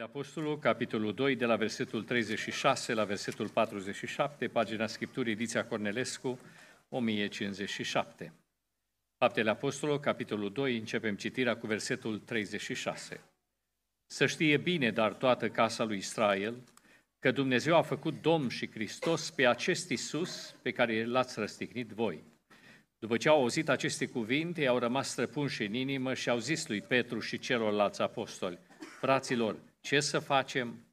Faptele Apostolului, capitolul 2, de la versetul 36 la versetul 47, pagina Scripturii, ediția Cornelescu, 1057. Faptele Apostolului, capitolul 2, începem citirea cu versetul 36. Să știe bine, dar toată casa lui Israel, că Dumnezeu a făcut Domn și Hristos pe acest Isus pe care l-ați răstignit voi. După ce au auzit aceste cuvinte, au rămas străpunși în inimă și au zis lui Petru și celorlalți apostoli, Fraților, ce să facem?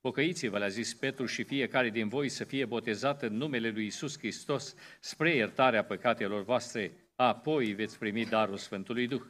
Pocăiți-vă, le-a zis Petru, și fiecare din voi să fie botezat în numele lui Isus Hristos spre iertarea păcatelor voastre, apoi veți primi darul Sfântului Duh.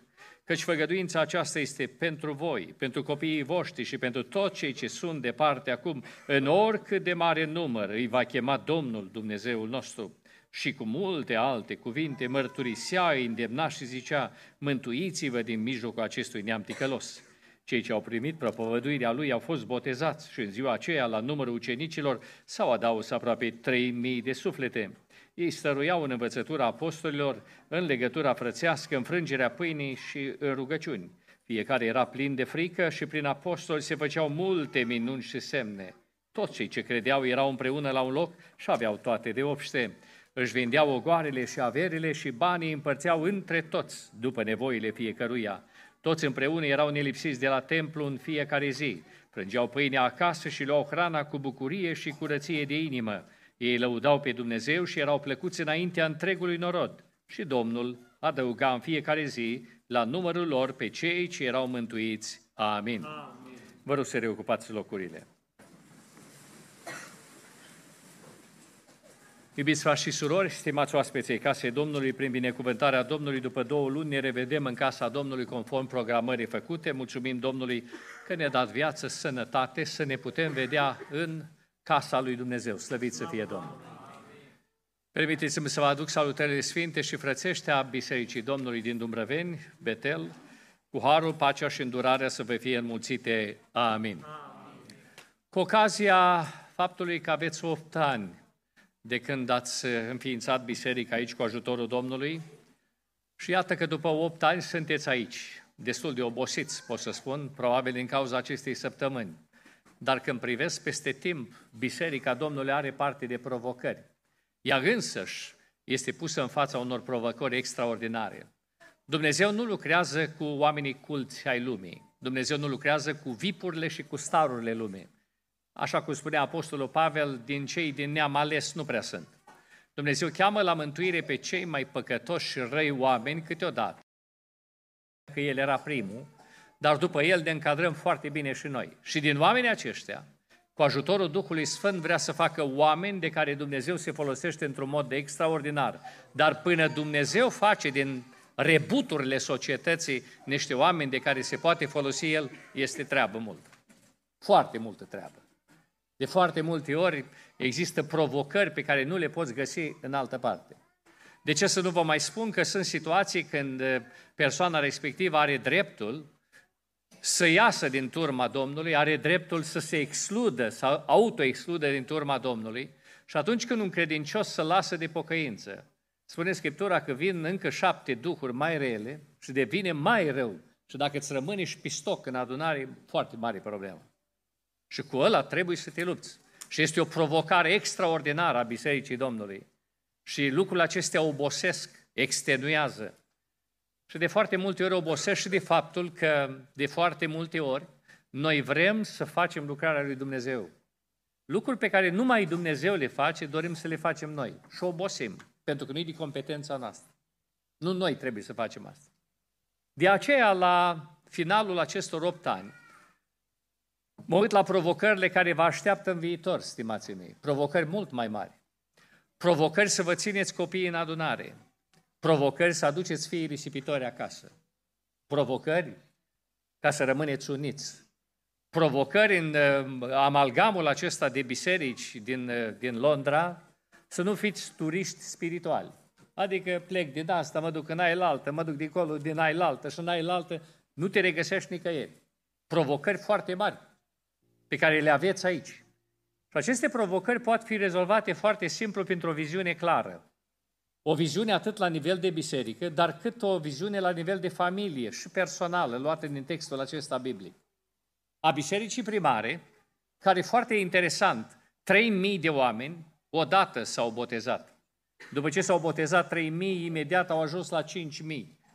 Căci făgăduința aceasta este pentru voi, pentru copiii voștri și pentru toți cei ce sunt departe acum, în oricât de mare număr îi va chema Domnul Dumnezeul nostru. Și cu multe alte cuvinte mărturisea, îndemna și zicea, mântuiți-vă din mijlocul acestui neam ticălos. Cei ce au primit propovăduirea lui au fost botezați și în ziua aceea, la numărul ucenicilor, s-au adaus aproape 3.000 de suflete. Ei stăruiau în învățătura apostolilor, în legătura frățească, în frângerea pâinii și în rugăciuni. Fiecare era plin de frică și prin apostoli se făceau multe minuni și semne. Toți cei ce credeau erau împreună la un loc și aveau toate de obște. Își vindeau ogoarele și averile și banii împărțeau între toți, după nevoile fiecăruia. Toți împreună erau nelipsiți de la templu în fiecare zi. Prângeau pâinea acasă și luau hrana cu bucurie și curăție de inimă. Ei lăudau pe Dumnezeu și erau plăcuți înaintea întregului norod. Și Domnul adăuga în fiecare zi la numărul lor pe cei ce erau mântuiți. Amin. Amin. Vă rog să reocupați locurile. Iubiți frați și surori, stimați oaspeței casei Domnului, prin binecuvântarea Domnului, după două luni ne revedem în casa Domnului conform programării făcute. Mulțumim Domnului că ne-a dat viață, sănătate, să ne putem vedea în casa lui Dumnezeu. Slăvit să fie Domnul! Permiteți-mi să vă aduc salutările sfinte și frățește a Bisericii Domnului din Dumbrăveni, Betel, cu harul, pacea și îndurarea să vă fie înmulțite. Amin. Amin. Cu ocazia faptului că aveți 8 ani de când ați înființat biserica aici cu ajutorul Domnului și iată că după 8 ani sunteți aici, destul de obosiți, pot să spun, probabil din cauza acestei săptămâni. Dar când privesc peste timp, Biserica Domnului are parte de provocări. Ea însăși este pusă în fața unor provocări extraordinare. Dumnezeu nu lucrează cu oamenii culți ai lumii. Dumnezeu nu lucrează cu vipurile și cu starurile lumii. Așa cum spunea Apostolul Pavel, din cei din neam ales nu prea sunt. Dumnezeu cheamă la mântuire pe cei mai păcătoși și răi oameni câteodată. Că El era primul, dar după El ne încadrăm foarte bine și noi. Și din oamenii aceștia, cu ajutorul Duhului Sfânt, vrea să facă oameni de care Dumnezeu se folosește într-un mod de extraordinar. Dar până Dumnezeu face din rebuturile societății niște oameni de care se poate folosi El, este treabă multă. Foarte multă treabă. De foarte multe ori există provocări pe care nu le poți găsi în altă parte. De ce să nu vă mai spun că sunt situații când persoana respectivă are dreptul să iasă din turma Domnului, are dreptul să se excludă, să autoexcludă din turma Domnului și atunci când un credincios să lasă de pocăință, spune Scriptura că vin încă șapte duhuri mai rele și devine mai rău. Și dacă îți rămâne și pistoc în adunare, foarte mare problemă. Și cu ăla trebuie să te lupți. Și este o provocare extraordinară a Bisericii Domnului. Și lucrurile acestea obosesc, extenuează. Și de foarte multe ori obosesc și de faptul că de foarte multe ori noi vrem să facem lucrarea lui Dumnezeu. Lucruri pe care numai Dumnezeu le face, dorim să le facem noi. Și obosim, pentru că nu e de competența noastră. Nu noi trebuie să facem asta. De aceea, la finalul acestor opt ani, Mă uit la provocările care vă așteaptă în viitor, stimații mei. Provocări mult mai mari. Provocări să vă țineți copiii în adunare. Provocări să aduceți fiii risipitori acasă. Provocări ca să rămâneți uniți. Provocări în uh, amalgamul acesta de biserici din, uh, din Londra, să nu fiți turiști spirituali. Adică plec din asta, mă duc în altă, mă duc dincolo din altă și în altă, nu te regăsești nicăieri. Provocări foarte mari pe care le aveți aici. Și aceste provocări pot fi rezolvate foarte simplu printr-o viziune clară. O viziune atât la nivel de biserică, dar cât o viziune la nivel de familie și personală, luată din textul acesta biblic. a bisericii primare, care foarte interesant, 3.000 de oameni odată s-au botezat. După ce s-au botezat 3.000, imediat au ajuns la 5.000.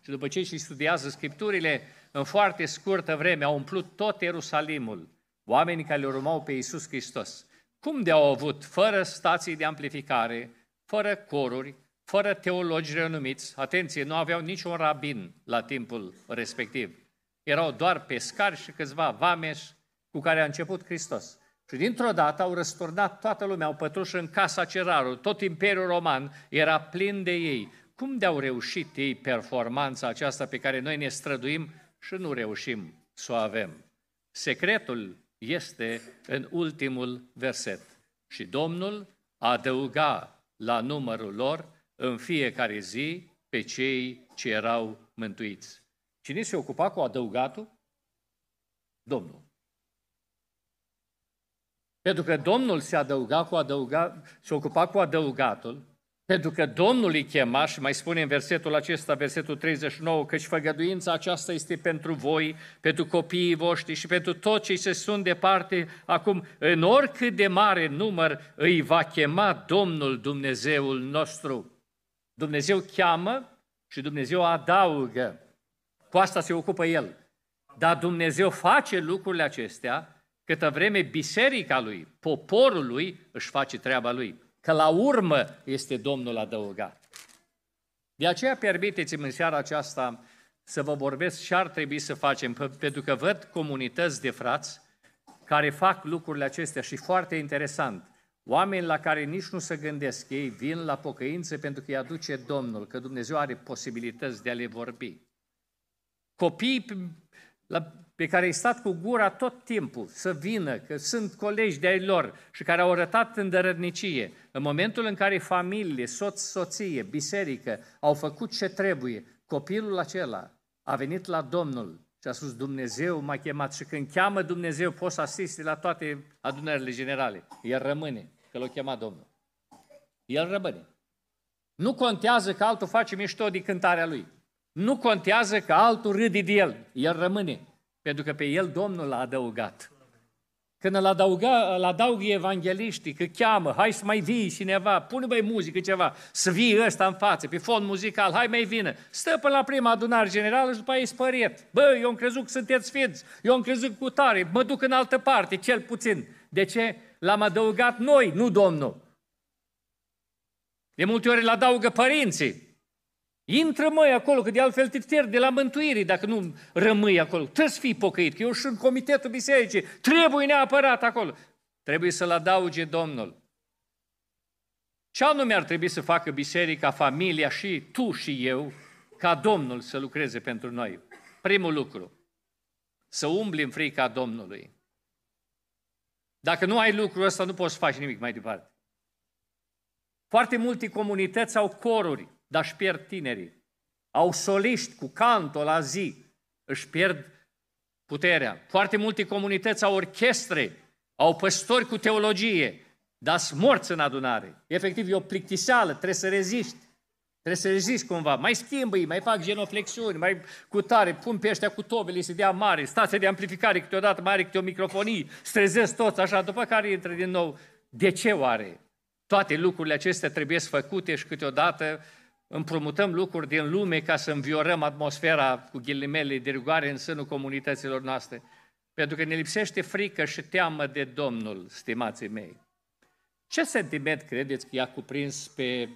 Și după ce și studiază Scripturile, în foarte scurtă vreme au umplut tot Ierusalimul, oamenii care le urmau pe Iisus Hristos. Cum de au avut, fără stații de amplificare, fără coruri, fără teologi renumiți, atenție, nu aveau niciun rabin la timpul respectiv. Erau doar pescari și câțiva vameși cu care a început Hristos. Și dintr-o dată au răsturnat toată lumea, au pătruș în casa cerarului, tot Imperiul Roman era plin de ei. Cum de-au reușit ei performanța aceasta pe care noi ne străduim și nu reușim să o avem? Secretul este în ultimul verset. Și Domnul adăuga la numărul lor în fiecare zi pe cei ce erau mântuiți. Cine se ocupa cu adăugatul? Domnul. Pentru că Domnul se adăuga cu adăuga, se ocupa cu adăugatul, pentru că Domnul îi chema și mai spune în versetul acesta, versetul 39, căci făgăduința aceasta este pentru voi, pentru copiii voștri și pentru toți cei ce sunt departe. Acum, în oricât de mare număr îi va chema Domnul Dumnezeul nostru. Dumnezeu cheamă și Dumnezeu adaugă. Cu asta se ocupă El. Dar Dumnezeu face lucrurile acestea câtă vreme biserica lui, poporul lui, își face treaba lui. Că la urmă este Domnul adăugat. De aceea permiteți-mi în seara aceasta să vă vorbesc ce ar trebui să facem, pentru că văd comunități de frați care fac lucrurile acestea și foarte interesant. Oameni la care nici nu se gândesc, ei vin la pocăință pentru că îi aduce Domnul, că Dumnezeu are posibilități de a le vorbi. Copii la pe care ai stat cu gura tot timpul să vină, că sunt colegi de-ai lor și care au arătat îndărădnicie, în momentul în care familie, soț, soție, biserică au făcut ce trebuie, copilul acela a venit la Domnul și a spus, Dumnezeu m-a chemat și când cheamă Dumnezeu poți să asisti la toate adunările generale. El rămâne, că l-a chemat Domnul. El rămâne. Nu contează că altul face mișto de cântarea lui. Nu contează că altul râde de el. El rămâne. Pentru că pe el Domnul l-a adăugat. Când îl, adăuga, îl adaugă evangeliștii, că cheamă, hai să mai vii cineva, pune mai muzică ceva, să vii ăsta în față, pe fond muzical, hai mai vină. Stă până la prima adunare generală și după aia e spăriet. Bă, eu am crezut că sunteți sfinți, eu am crezut cu tare, mă duc în altă parte, cel puțin. De ce? L-am adăugat noi, nu Domnul. De multe ori îl adaugă părinții. Intră măi acolo, că de altfel te pierd de la mântuire dacă nu rămâi acolo. Trebuie să fii pocăit, că eu sunt comitetul bisericii, trebuie neapărat acolo. Trebuie să-l adauge Domnul. Ce anume ar trebui să facă biserica, familia și tu și eu, ca Domnul să lucreze pentru noi? Primul lucru, să umbli în frica Domnului. Dacă nu ai lucrul ăsta, nu poți să faci nimic mai departe. Foarte multe comunități au coruri dar își pierd tinerii. Au soliști cu canto la zi, își pierd puterea. Foarte multe comunități au orchestre, au păstori cu teologie, dar sunt morți în adunare. Efectiv, e o plictiseală, trebuie să reziști. Trebuie să reziști cumva. Mai schimbă mai fac genoflexiuni, mai cu tare, pun pe ăștia cu tobele să dea mare, stație de amplificare câteodată mai are câte o microfonie, strezesc toți așa, după care intră din nou. De ce oare? Toate lucrurile acestea trebuie făcute și câteodată împrumutăm lucruri din lume ca să înviorăm atmosfera cu ghilimele de rigoare în sânul comunităților noastre. Pentru că ne lipsește frică și teamă de Domnul, stimații mei. Ce sentiment credeți că i-a cuprins pe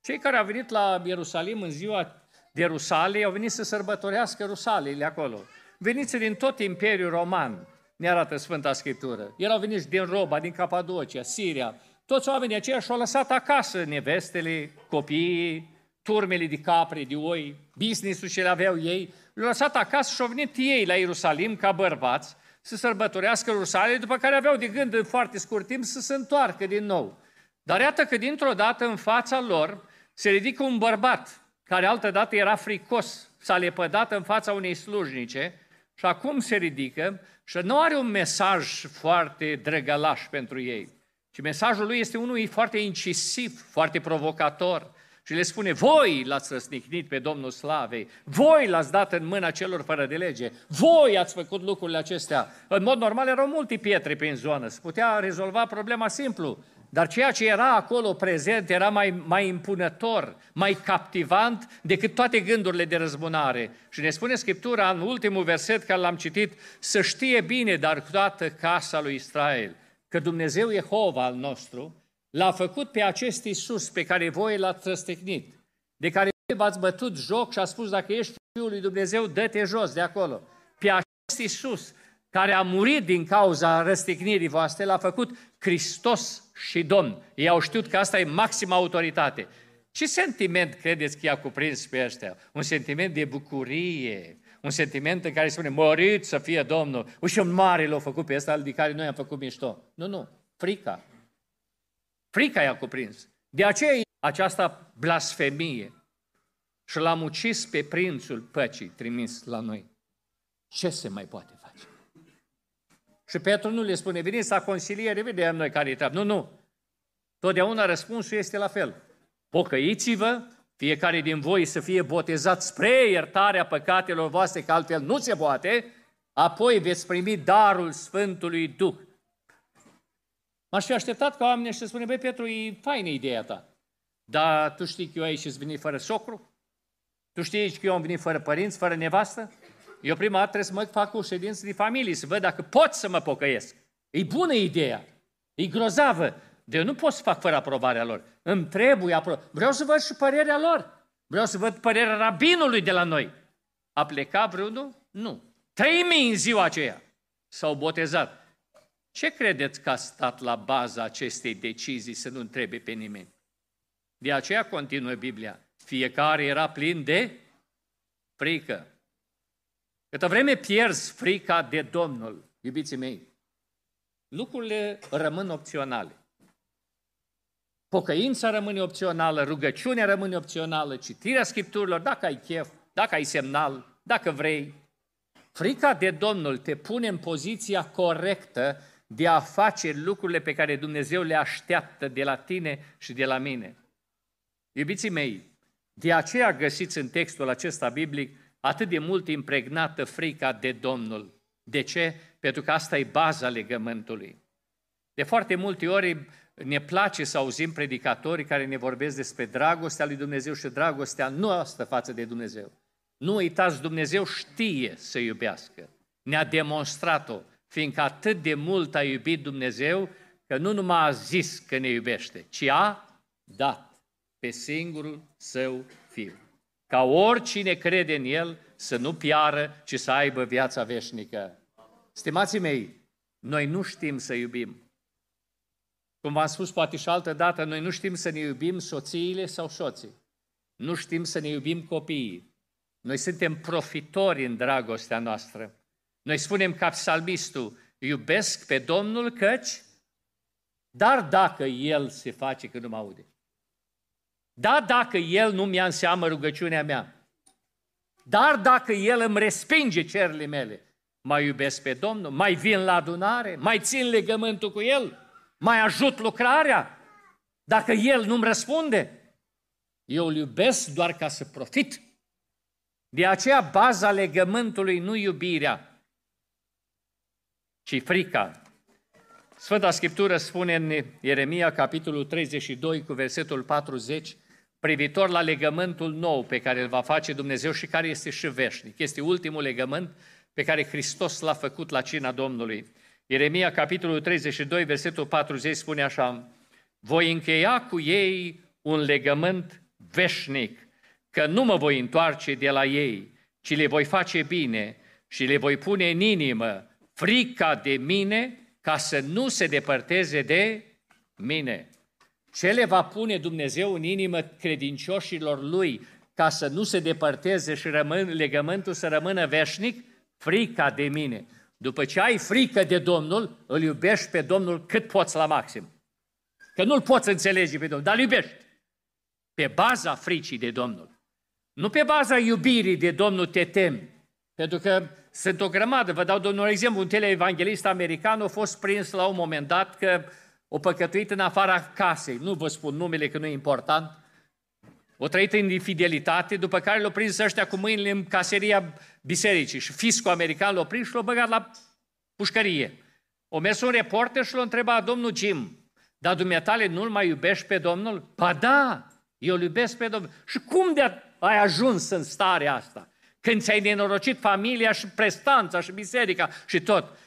cei care au venit la Ierusalim în ziua de Rusalei, au venit să sărbătorească Rusalele acolo. Veniți din tot Imperiul Roman, ne arată Sfânta Scriptură. Erau veniți din Roba, din Capadocia, Siria. Toți oamenii aceia și-au lăsat acasă nevestele, copiii, turmele de capre, de oi, business-ul ce le aveau ei, le-au lăsat acasă și au venit ei la Ierusalim ca bărbați să sărbătorească Ierusalim, după care aveau de gând în foarte scurt timp să se întoarcă din nou. Dar iată că dintr-o dată în fața lor se ridică un bărbat care altădată era fricos, s-a lepădat în fața unei slujnice și acum se ridică și nu are un mesaj foarte drăgălaș pentru ei, ci mesajul lui este unul foarte incisiv, foarte provocator, și le spune, voi l-ați răsnicnit pe Domnul Slavei, voi l-ați dat în mâna celor fără de lege, voi ați făcut lucrurile acestea. În mod normal erau multe pietre prin zonă, se putea rezolva problema simplu, dar ceea ce era acolo prezent era mai, mai impunător, mai captivant decât toate gândurile de răzbunare. Și ne spune Scriptura în ultimul verset care l-am citit, să știe bine, dar toată casa lui Israel, că Dumnezeu Jehova al nostru l-a făcut pe acest Iisus pe care voi l-ați răstignit, de care v-ați bătut joc și a spus, dacă ești Fiul lui Dumnezeu, dă-te jos de acolo. Pe acest Iisus care a murit din cauza răstignirii voastre, l-a făcut Hristos și Domn. Ei au știut că asta e maxima autoritate. Ce sentiment credeți că i-a cuprins pe ăștia? Un sentiment de bucurie, un sentiment în care spune, mărit să fie Domnul. Uși un mare l-a făcut pe ăsta de care noi am făcut mișto. Nu, nu, frica. Frica i-a cuprins. De aceea această blasfemie și l-am ucis pe prințul păcii trimis la noi. Ce se mai poate face? Și Petru nu le spune, veniți la consiliere, vedem noi care e treabă. Nu, nu. Totdeauna răspunsul este la fel. Pocăiți-vă, fiecare din voi să fie botezat spre iertarea păcatelor voastre, că altfel nu se poate, apoi veți primi darul Sfântului Duh. M-aș fi așteptat ca oamenii să spună, băi, Petru, e faină ideea ta, dar tu știi că eu aici sunt venit fără socru? Tu știi că eu am venit fără părinți, fără nevastă? Eu prima dată trebuie să mă fac o ședință de familie, să văd dacă pot să mă pocăiesc. E bună ideea, e grozavă, de eu nu pot să fac fără aprobarea lor. Îmi trebuie aprobarea. Vreau să văd și părerea lor. Vreau să văd părerea rabinului de la noi. A plecat vreunul? Nu. Trei mii în ziua aceea s-au botezat. Ce credeți că a stat la baza acestei decizii să nu întrebe pe nimeni? De aceea continuă Biblia. Fiecare era plin de frică. Câtă vreme pierzi frica de Domnul, iubiții mei, lucrurile rămân opționale. Pocăința rămâne opțională, rugăciunea rămâne opțională, citirea Scripturilor, dacă ai chef, dacă ai semnal, dacă vrei. Frica de Domnul te pune în poziția corectă de a face lucrurile pe care Dumnezeu le așteaptă de la tine și de la mine. Iubiții mei, de aceea găsiți în textul acesta biblic atât de mult impregnată frica de Domnul. De ce? Pentru că asta e baza legământului. De foarte multe ori ne place să auzim predicatori care ne vorbesc despre dragostea lui Dumnezeu și dragostea noastră față de Dumnezeu. Nu uitați, Dumnezeu știe să iubească. Ne-a demonstrat-o, fiindcă atât de mult a iubit Dumnezeu, că nu numai a zis că ne iubește, ci a dat pe singurul său fiu. Ca oricine crede în el să nu piară, ci să aibă viața veșnică. Stimații mei, noi nu știm să iubim. Cum v-am spus poate și altă dată, noi nu știm să ne iubim soțiile sau soții. Nu știm să ne iubim copiii. Noi suntem profitori în dragostea noastră. Noi spunem ca psalmistul, iubesc pe Domnul căci, dar dacă El se face că nu mă aude. Da, dacă El nu mi-a înseamnă rugăciunea mea. Dar dacă El îmi respinge cerile mele, mai iubesc pe Domnul, mai vin la adunare, mai țin legământul cu El, mai ajut lucrarea, dacă El nu-mi răspunde. Eu îl iubesc doar ca să profit. De aceea baza legământului nu iubirea, ci frica. Sfânta Scriptură spune în Ieremia, capitolul 32, cu versetul 40, privitor la legământul nou pe care îl va face Dumnezeu și care este și veșnic. Este ultimul legământ pe care Hristos l-a făcut la cina Domnului. Ieremia, capitolul 32, versetul 40 spune așa, Voi încheia cu ei un legământ veșnic, că nu mă voi întoarce de la ei, ci le voi face bine și le voi pune în inimă frica de mine ca să nu se depărteze de mine. Ce le va pune Dumnezeu în inimă credincioșilor Lui ca să nu se depărteze și rămân, legământul să rămână veșnic? Frica de mine. După ce ai frică de Domnul, îl iubești pe Domnul cât poți la maxim. Că nu-l poți înțelege pe Domnul, dar îl iubești. Pe baza fricii de Domnul. Nu pe baza iubirii de Domnul te temi. Pentru că sunt o grămadă. Vă dau domnul exemplu, un teleevanghelist american a fost prins la un moment dat că o păcătuit în afara casei. Nu vă spun numele că nu e important. o trăit în infidelitate, după care l-au prins ăștia cu mâinile în caseria bisericii și fiscul american l-a prins și l-a băgat la pușcărie. O mers un reporter și l-a întrebat, domnul Jim, dar dumneatale nu-l mai iubești pe Domnul? Ba da, eu îl iubesc pe Domnul. Și cum de ai ajuns în starea asta? Când ți-ai nenorocit familia și prestanța și biserica și tot.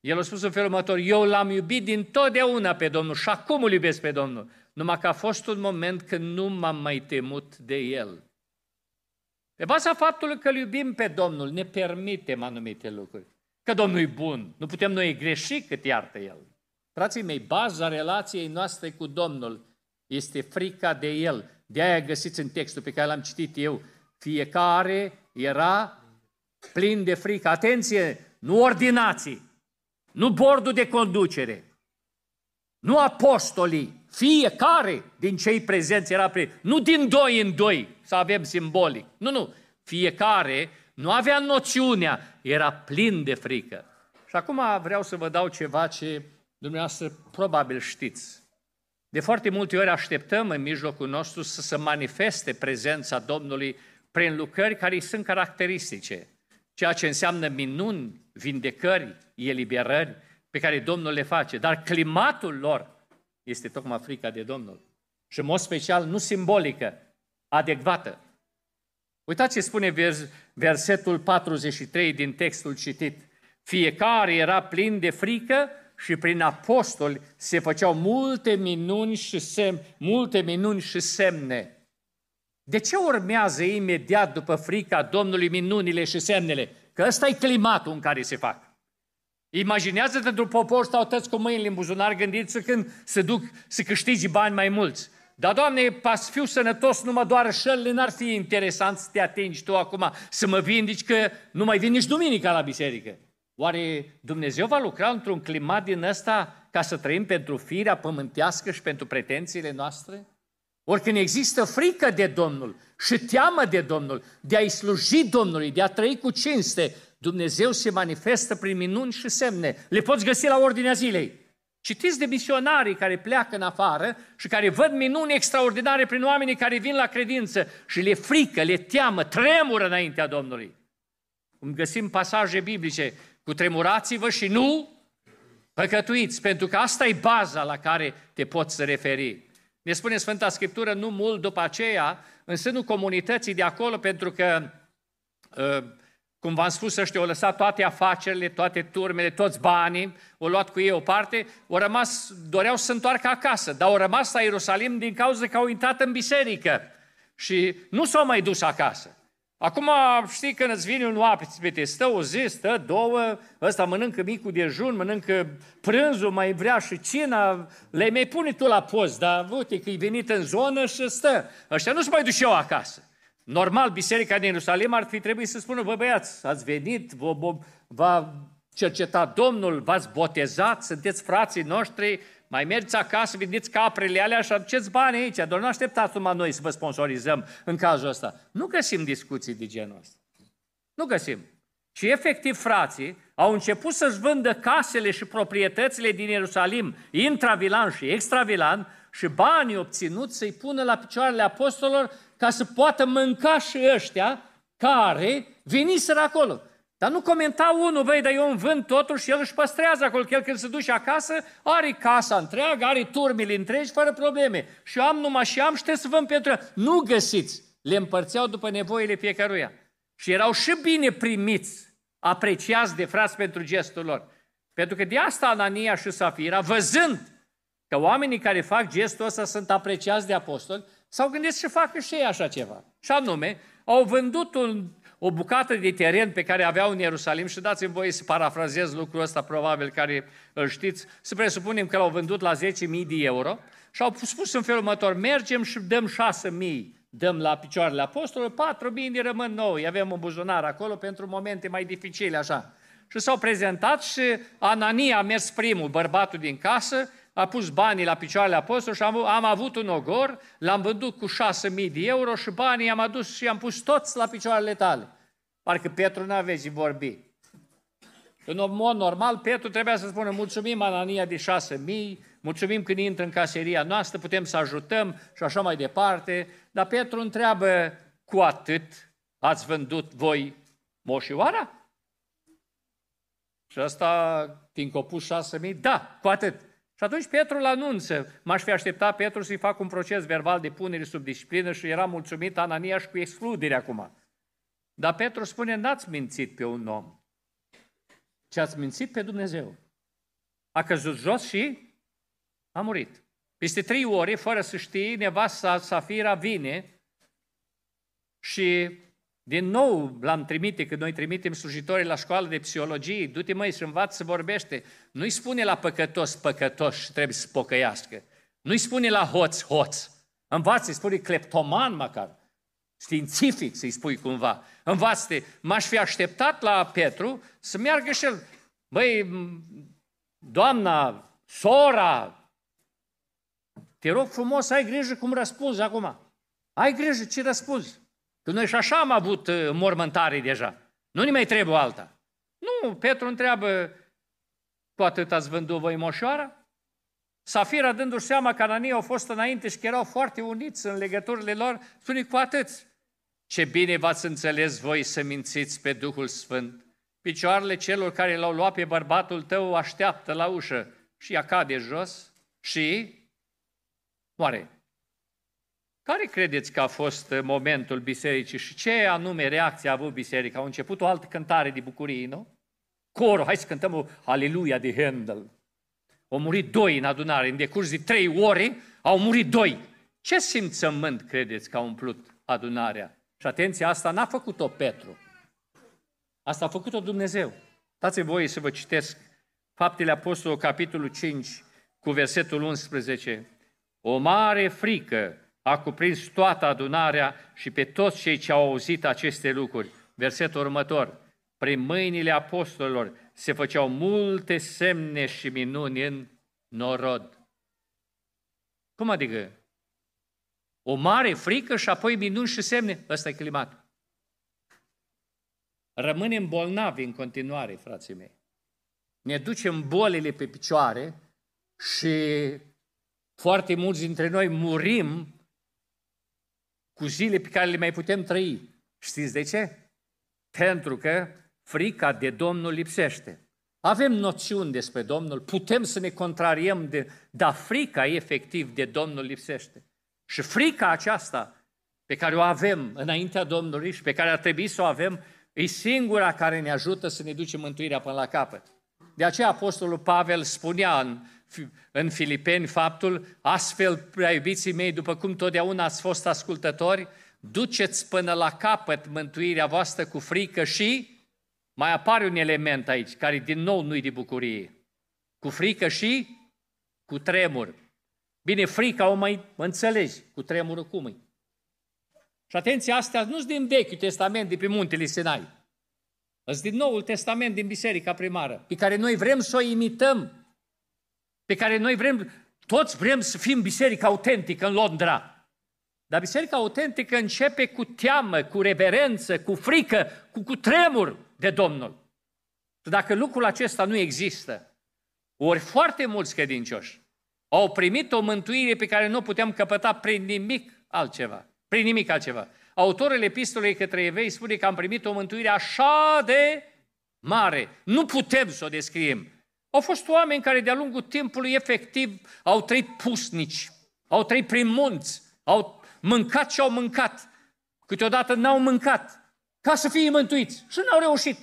El a spus în felul următor, eu l-am iubit din totdeauna pe Domnul și acum îl iubesc pe Domnul. Numai că a fost un moment când nu m-am mai temut de El. Pe baza faptului că îl iubim pe Domnul, ne permitem anumite lucruri. Că Domnul e bun, nu putem noi greși cât iartă El. Frații mei, baza relației noastre cu Domnul este frica de El. De aia găsiți în textul pe care l-am citit eu, fiecare era plin de frică. Atenție, nu ordinații, nu bordul de conducere, nu apostolii, fiecare din cei prezenți era plin. Nu din doi în doi, să avem simbolic. Nu, nu. Fiecare nu avea noțiunea, era plin de frică. Și acum vreau să vă dau ceva ce dumneavoastră probabil știți. De foarte multe ori așteptăm în mijlocul nostru să se manifeste prezența Domnului prin lucrări care sunt caracteristice, ceea ce înseamnă minuni, vindecări, eliberări pe care Domnul le face. Dar climatul lor este tocmai frica de Domnul. Și în mod special, nu simbolică, adecvată. Uitați ce spune vers, versetul 43 din textul citit. Fiecare era plin de frică și prin apostoli se făceau multe minuni și semne, multe minuni și semne. De ce urmează imediat după frica Domnului minunile și semnele? Că ăsta e climatul în care se fac. Imaginează-te într-un popor stau tăți cu mâinile în buzunar, gândiți când se duc să câștigi bani mai mulți. Dar, Doamne, pa să fiu sănătos, nu mă doară șălile, n-ar fi interesant să te atingi tu acum, să mă vindici că nu mai vin nici duminica la biserică. Oare Dumnezeu va lucra într-un climat din ăsta ca să trăim pentru firea pământească și pentru pretențiile noastre? Ori când există frică de Domnul și teamă de Domnul, de a-i sluji Domnului, de a trăi cu cinste, Dumnezeu se manifestă prin minuni și semne. Le poți găsi la ordinea zilei. Citiți de misionarii care pleacă în afară și care văd minuni extraordinare prin oamenii care vin la credință și le frică, le teamă, tremură înaintea Domnului. Cum găsim pasaje biblice, cu tremurați-vă și nu păcătuiți, pentru că asta e baza la care te poți referi. Ne spune Sfânta Scriptură nu mult după aceea, în sânul comunității de acolo, pentru că uh, cum v-am spus, ăștia au lăsat toate afacerile, toate turmele, toți banii, au luat cu ei o parte, au rămas, doreau să se întoarcă acasă, dar au rămas la Ierusalim din cauza că au intrat în biserică și nu s-au mai dus acasă. Acum știi când îți vine un oapte, stă o zi, stă două, ăsta mănâncă micul dejun, mănâncă prânzul, mai vrea și cina, le mai pune tu la post, dar uite că e venit în zonă și stă. Ăștia nu se mai duceau acasă. Normal, biserica din Ierusalim ar fi trebuit să spună, bă băiați, ați venit, v-a cercetat Domnul, v-ați botezat, sunteți frații noștri, mai mergeți acasă, vedeți caprele alea și aduceți bani aici, doar nu așteptați numai noi să vă sponsorizăm în cazul ăsta. Nu găsim discuții de genul ăsta. Nu găsim. Și efectiv frații au început să-și vândă casele și proprietățile din Ierusalim, intravilan și extravilan, și banii obținuți să-i pună la picioarele apostolilor ca să poată mânca și ăștia care veniseră acolo. Dar nu comenta unul, băi, dar eu îmi vând totul și el își păstrează acolo, că el când se duce acasă, are casa întreagă, are turmile întregi, fără probleme. Și eu am numai și am și trebuie să vând pentru el. Nu găsiți! Le împărțeau după nevoile fiecăruia. Și erau și bine primiți, apreciați de frați pentru gestul lor. Pentru că de asta Anania și Safira, văzând că oamenii care fac gestul ăsta sunt apreciați de apostoli, s-au gândit să facă și ei așa ceva. Și anume, au vândut un, o bucată de teren pe care aveau în Ierusalim și dați-mi voie să parafrazez lucrul ăsta probabil care îl știți, să presupunem că l-au vândut la 10.000 de euro și au spus în felul următor, mergem și dăm 6.000 dăm la picioarele apostolului, 4.000 de rămân noi, avem un buzunar acolo pentru momente mai dificile, așa. Și s-au prezentat și Anania a mers primul, bărbatul din casă, a pus banii la picioarele apostolului și am, am avut un ogor, l-am vândut cu 6.000 de euro și banii am adus și am pus toți la picioarele tale. Parcă Petru n-a vezi vorbi. În mod normal, Petru trebuia să spună, mulțumim Anania de 6.000, mulțumim când intră în caseria noastră, putem să ajutăm și așa mai departe. Dar Petru întreabă, cu atât ați vândut voi moșioara? Și asta, fiindcă pus șase mii, da, cu atât. Și atunci Petru îl anunță. M-aș fi așteptat Petru să-i facă un proces verbal de punere sub disciplină și era mulțumit Anania și cu excludere acum. Dar Petru spune, n-ați mințit pe un om, ci ați mințit pe Dumnezeu. A căzut jos și a murit. Peste trei ore, fără să știe, nevasta Safira vine și din nou l-am trimite, când noi trimitem slujitorii la școală de psihologie, du-te măi și învață să vorbește. Nu-i spune la păcătos, păcătos și trebuie să pocăiască. Nu-i spune la hoț, hoț. Învață, îi spune cleptoman măcar. Științific să-i spui cumva. Învață-te. M-aș fi așteptat la Petru să meargă și el. Băi, doamna, sora, te rog frumos, ai grijă cum răspunzi acum. Ai grijă ce răspunzi. Că noi și așa am avut uh, mormântare deja. Nu ne mai trebuie alta. Nu, Petru întreabă, cu atât ați vândut voi moșoara? Safira, dându-și seama că ananii au fost înainte și că erau foarte uniți în legăturile lor, spune cu atât. Ce bine v-ați înțeles voi să mințiți pe Duhul Sfânt. Picioarele celor care l-au luat pe bărbatul tău așteaptă la ușă și ea cade jos și Oare, care credeți că a fost momentul bisericii și ce anume reacție a avut biserica? Au început o altă cântare de bucurie, nu? Coro, hai să cântăm o Aleluia de Handel. Au murit doi în adunare, în decurs de trei ore au murit doi. Ce simțământ credeți că a umplut adunarea? Și atenție, asta n-a făcut-o Petru. Asta a făcut-o Dumnezeu. Dați-mi voie să vă citesc Faptele Apostolului, capitolul 5, cu versetul 11. O mare frică a cuprins toată adunarea și pe toți cei ce au auzit aceste lucruri. Versetul următor. Prin mâinile apostolilor se făceau multe semne și minuni în norod. Cum adică? O mare frică și apoi minuni și semne? Ăsta e climatul. Rămânem bolnavi în continuare, frații mei. Ne ducem bolile pe picioare și foarte mulți dintre noi murim cu zile pe care le mai putem trăi. Știți de ce? Pentru că frica de Domnul lipsește. Avem noțiuni despre Domnul, putem să ne contrariem, de, dar frica efectiv de Domnul lipsește. Și frica aceasta pe care o avem înaintea Domnului și pe care ar trebui să o avem, e singura care ne ajută să ne ducem mântuirea până la capăt. De aceea Apostolul Pavel spunea în în Filipeni faptul, astfel, prea iubiții mei, după cum totdeauna ați fost ascultători, duceți până la capăt mântuirea voastră cu frică și mai apare un element aici, care din nou nu-i de bucurie. Cu frică și cu tremur. Bine, frica o mai înțelegi, cu tremurul cum e. Și atenție, astea nu sunt din Vechiul Testament, de pe muntele Sinai. Sunt din Noul Testament, din Biserica Primară, pe care noi vrem să o imităm pe care noi vrem, toți vrem să fim biserica autentică în Londra. Dar biserica autentică începe cu teamă, cu reverență, cu frică, cu, cu tremur de Domnul. Și dacă lucrul acesta nu există, ori foarte mulți credincioși au primit o mântuire pe care nu puteam căpăta prin nimic altceva. Prin nimic altceva. Autorul epistolei către evei spune că am primit o mântuire așa de mare. Nu putem să o descriem. Au fost oameni care de-a lungul timpului efectiv au trăit pusnici, au trăit prin munți, au mâncat și au mâncat. Câteodată n-au mâncat ca să fie mântuiți și n-au reușit.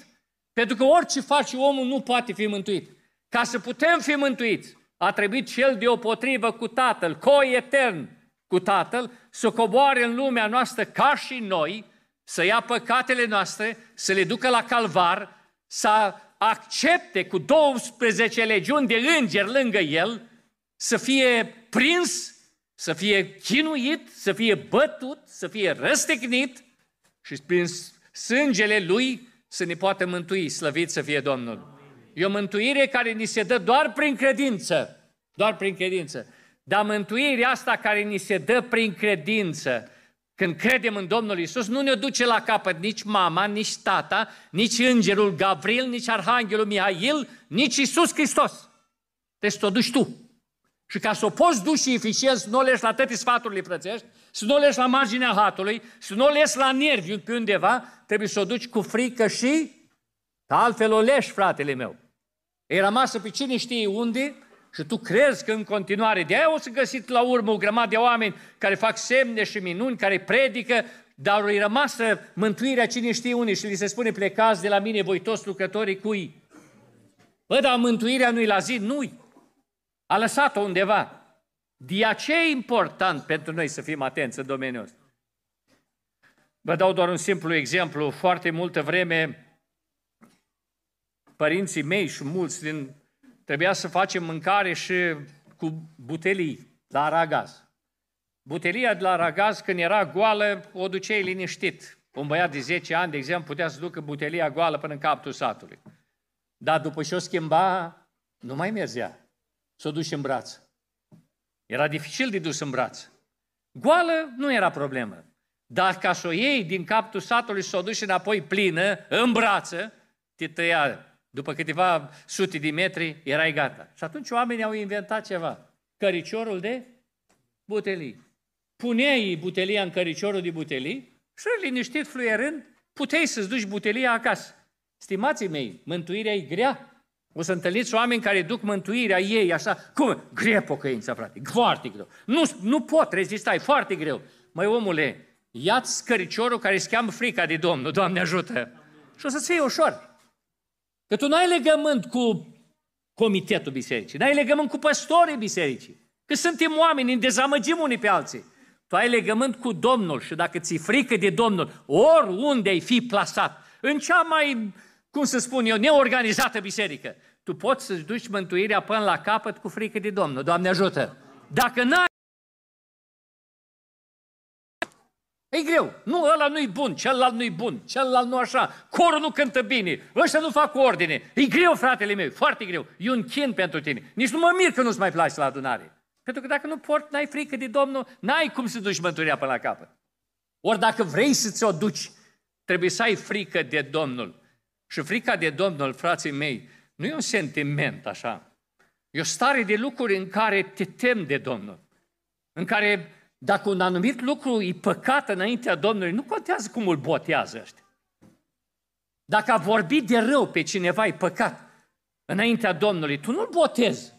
Pentru că orice face omul nu poate fi mântuit. Ca să putem fi mântuiți, a trebuit cel deopotrivă cu Tatăl, coi etern cu Tatăl, să coboare în lumea noastră ca și noi, să ia păcatele noastre, să le ducă la calvar, să accepte cu 12 legiuni de îngeri lângă el să fie prins, să fie chinuit, să fie bătut, să fie răstignit și prin sângele lui să ne poată mântui, slăvit să fie Domnul. E o mântuire care ni se dă doar prin credință, doar prin credință. Dar mântuirea asta care ni se dă prin credință când credem în Domnul Isus, nu ne duce la capăt nici mama, nici tata, nici îngerul Gabriel, nici arhanghelul Mihail, nici Isus Hristos. Deci să o duci tu. Și ca să o poți duci și eficient, să nu o leși la toate sfaturile frățești, să nu o leși la marginea hatului, să nu o leși la nervi pe undeva, trebuie să o duci cu frică și altfel o leși, fratele meu. E rămasă pe cine știe unde și tu crezi că în continuare, de aia o să găsiți la urmă o grămadă de oameni care fac semne și minuni, care predică, dar e rămasă mântuirea cine știe unde și li se spune plecați de la mine voi toți lucrătorii cui? Bă, dar mântuirea nu-i la zi? Nu-i. A lăsat-o undeva. De aceea e important pentru noi să fim atenți în domeniul ăsta. Vă dau doar un simplu exemplu. Foarte multă vreme, părinții mei și mulți din... Trebuia să facem mâncare și cu butelii la aragaz. Butelia de la aragaz, când era goală, o duceai liniștit. Un băiat de 10 ani, de exemplu, putea să ducă butelia goală până în capul satului. Dar după ce o schimba, nu mai mergea să o duci în braț. Era dificil de dus în braț. Goală nu era problemă. Dar ca să o iei din capul satului și să o duci înapoi plină, în brață, te tăia. După câteva sute de metri, erai gata. Și atunci oamenii au inventat ceva. Căriciorul de butelii. Puneai butelia în căriciorul de butelii și liniștit, fluierând, puteai să-ți duci butelia acasă. Stimații mei, mântuirea e grea. O să întâlniți oameni care duc mântuirea ei așa, cum? Grea pocăința, frate, foarte greu. Nu, nu pot rezista, e foarte greu. Măi, omule, ia-ți scăriciorul care se cheamă frica de Domnul, Doamne ajută, și o să-ți fie ușor. Că tu n-ai legământ cu comitetul bisericii, n-ai legământ cu păstorii bisericii, că suntem oameni, ne dezamăgim unii pe alții. Tu ai legământ cu Domnul și dacă ți-e frică de Domnul, oriunde ai fi plasat, în cea mai cum să spun eu, neorganizată biserică. Tu poți să-ți duci mântuirea până la capăt cu frică de Domnul. Doamne ajută! Dacă n-ai E greu. Nu, ăla nu-i bun, celălalt nu-i bun, celălalt nu așa, corul nu cântă bine, ăștia nu fac ordine. E greu, fratele meu, foarte greu. E un chin pentru tine. Nici nu mă mir că nu-ți mai place la adunare. Pentru că dacă nu port, n-ai frică de Domnul, n-ai cum să duci mântuirea până la capăt. Ori dacă vrei să ți-o duci, trebuie să ai frică de Domnul. Și frica de Domnul, frații mei, nu e un sentiment așa. E o stare de lucruri în care te tem de Domnul. În care dacă un anumit lucru e păcat înaintea Domnului, nu contează cum îl botează ăștia. Dacă a vorbit de rău pe cineva e păcat înaintea Domnului, tu nu-l botezi.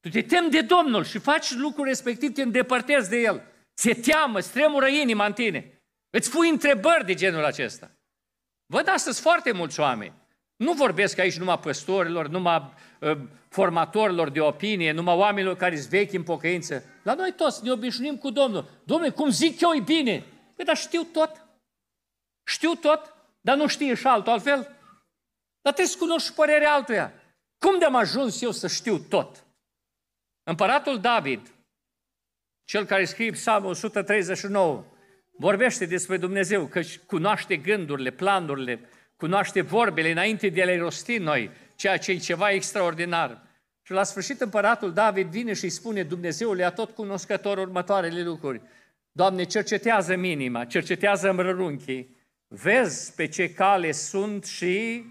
Tu te temi de Domnul și faci lucrul respectiv, te îndepărtezi de el. Ți-e teamă, stremură inima în tine. Îți pui întrebări de genul acesta. Văd astăzi foarte mulți oameni. Nu vorbesc aici numai păstorilor, numai uh, formatorilor de opinie, numai oamenilor care sunt vechi în pocăință. La noi toți ne obișnuim cu Domnul. Domnule, cum zic eu, e bine. Păi, dar știu tot. Știu tot, dar nu știe și altul altfel. Dar trebuie să cunoști părerea altuia. Cum de-am ajuns eu să știu tot? Împăratul David, cel care scrie Psalmul 139, vorbește despre Dumnezeu, că cunoaște gândurile, planurile, cunoaște vorbele înainte de a le rosti noi, ceea ce e ceva extraordinar. Și la sfârșit împăratul David vine și îi spune Dumnezeule a tot cunoscător următoarele lucruri. Doamne, cercetează minima, cercetează îmbrărunchii, vezi pe ce cale sunt și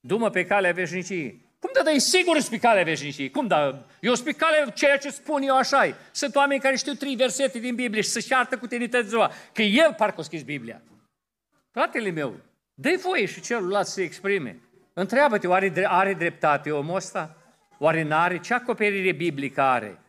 dumă pe calea veșniciei. Cum da, da, e sigur pe calea veșniciei? Cum da? Eu sunt pe calea, ceea ce spun eu așa -i. Sunt oameni care știu trei versete din Biblie și se ceartă cu tine ziua, că el parcă a scris Biblia. Fratele meu, dă voie și celălalt să se exprime. Întreabă-te, oare are dreptate omul ăsta? Oare n-are? Ce acoperire biblică are?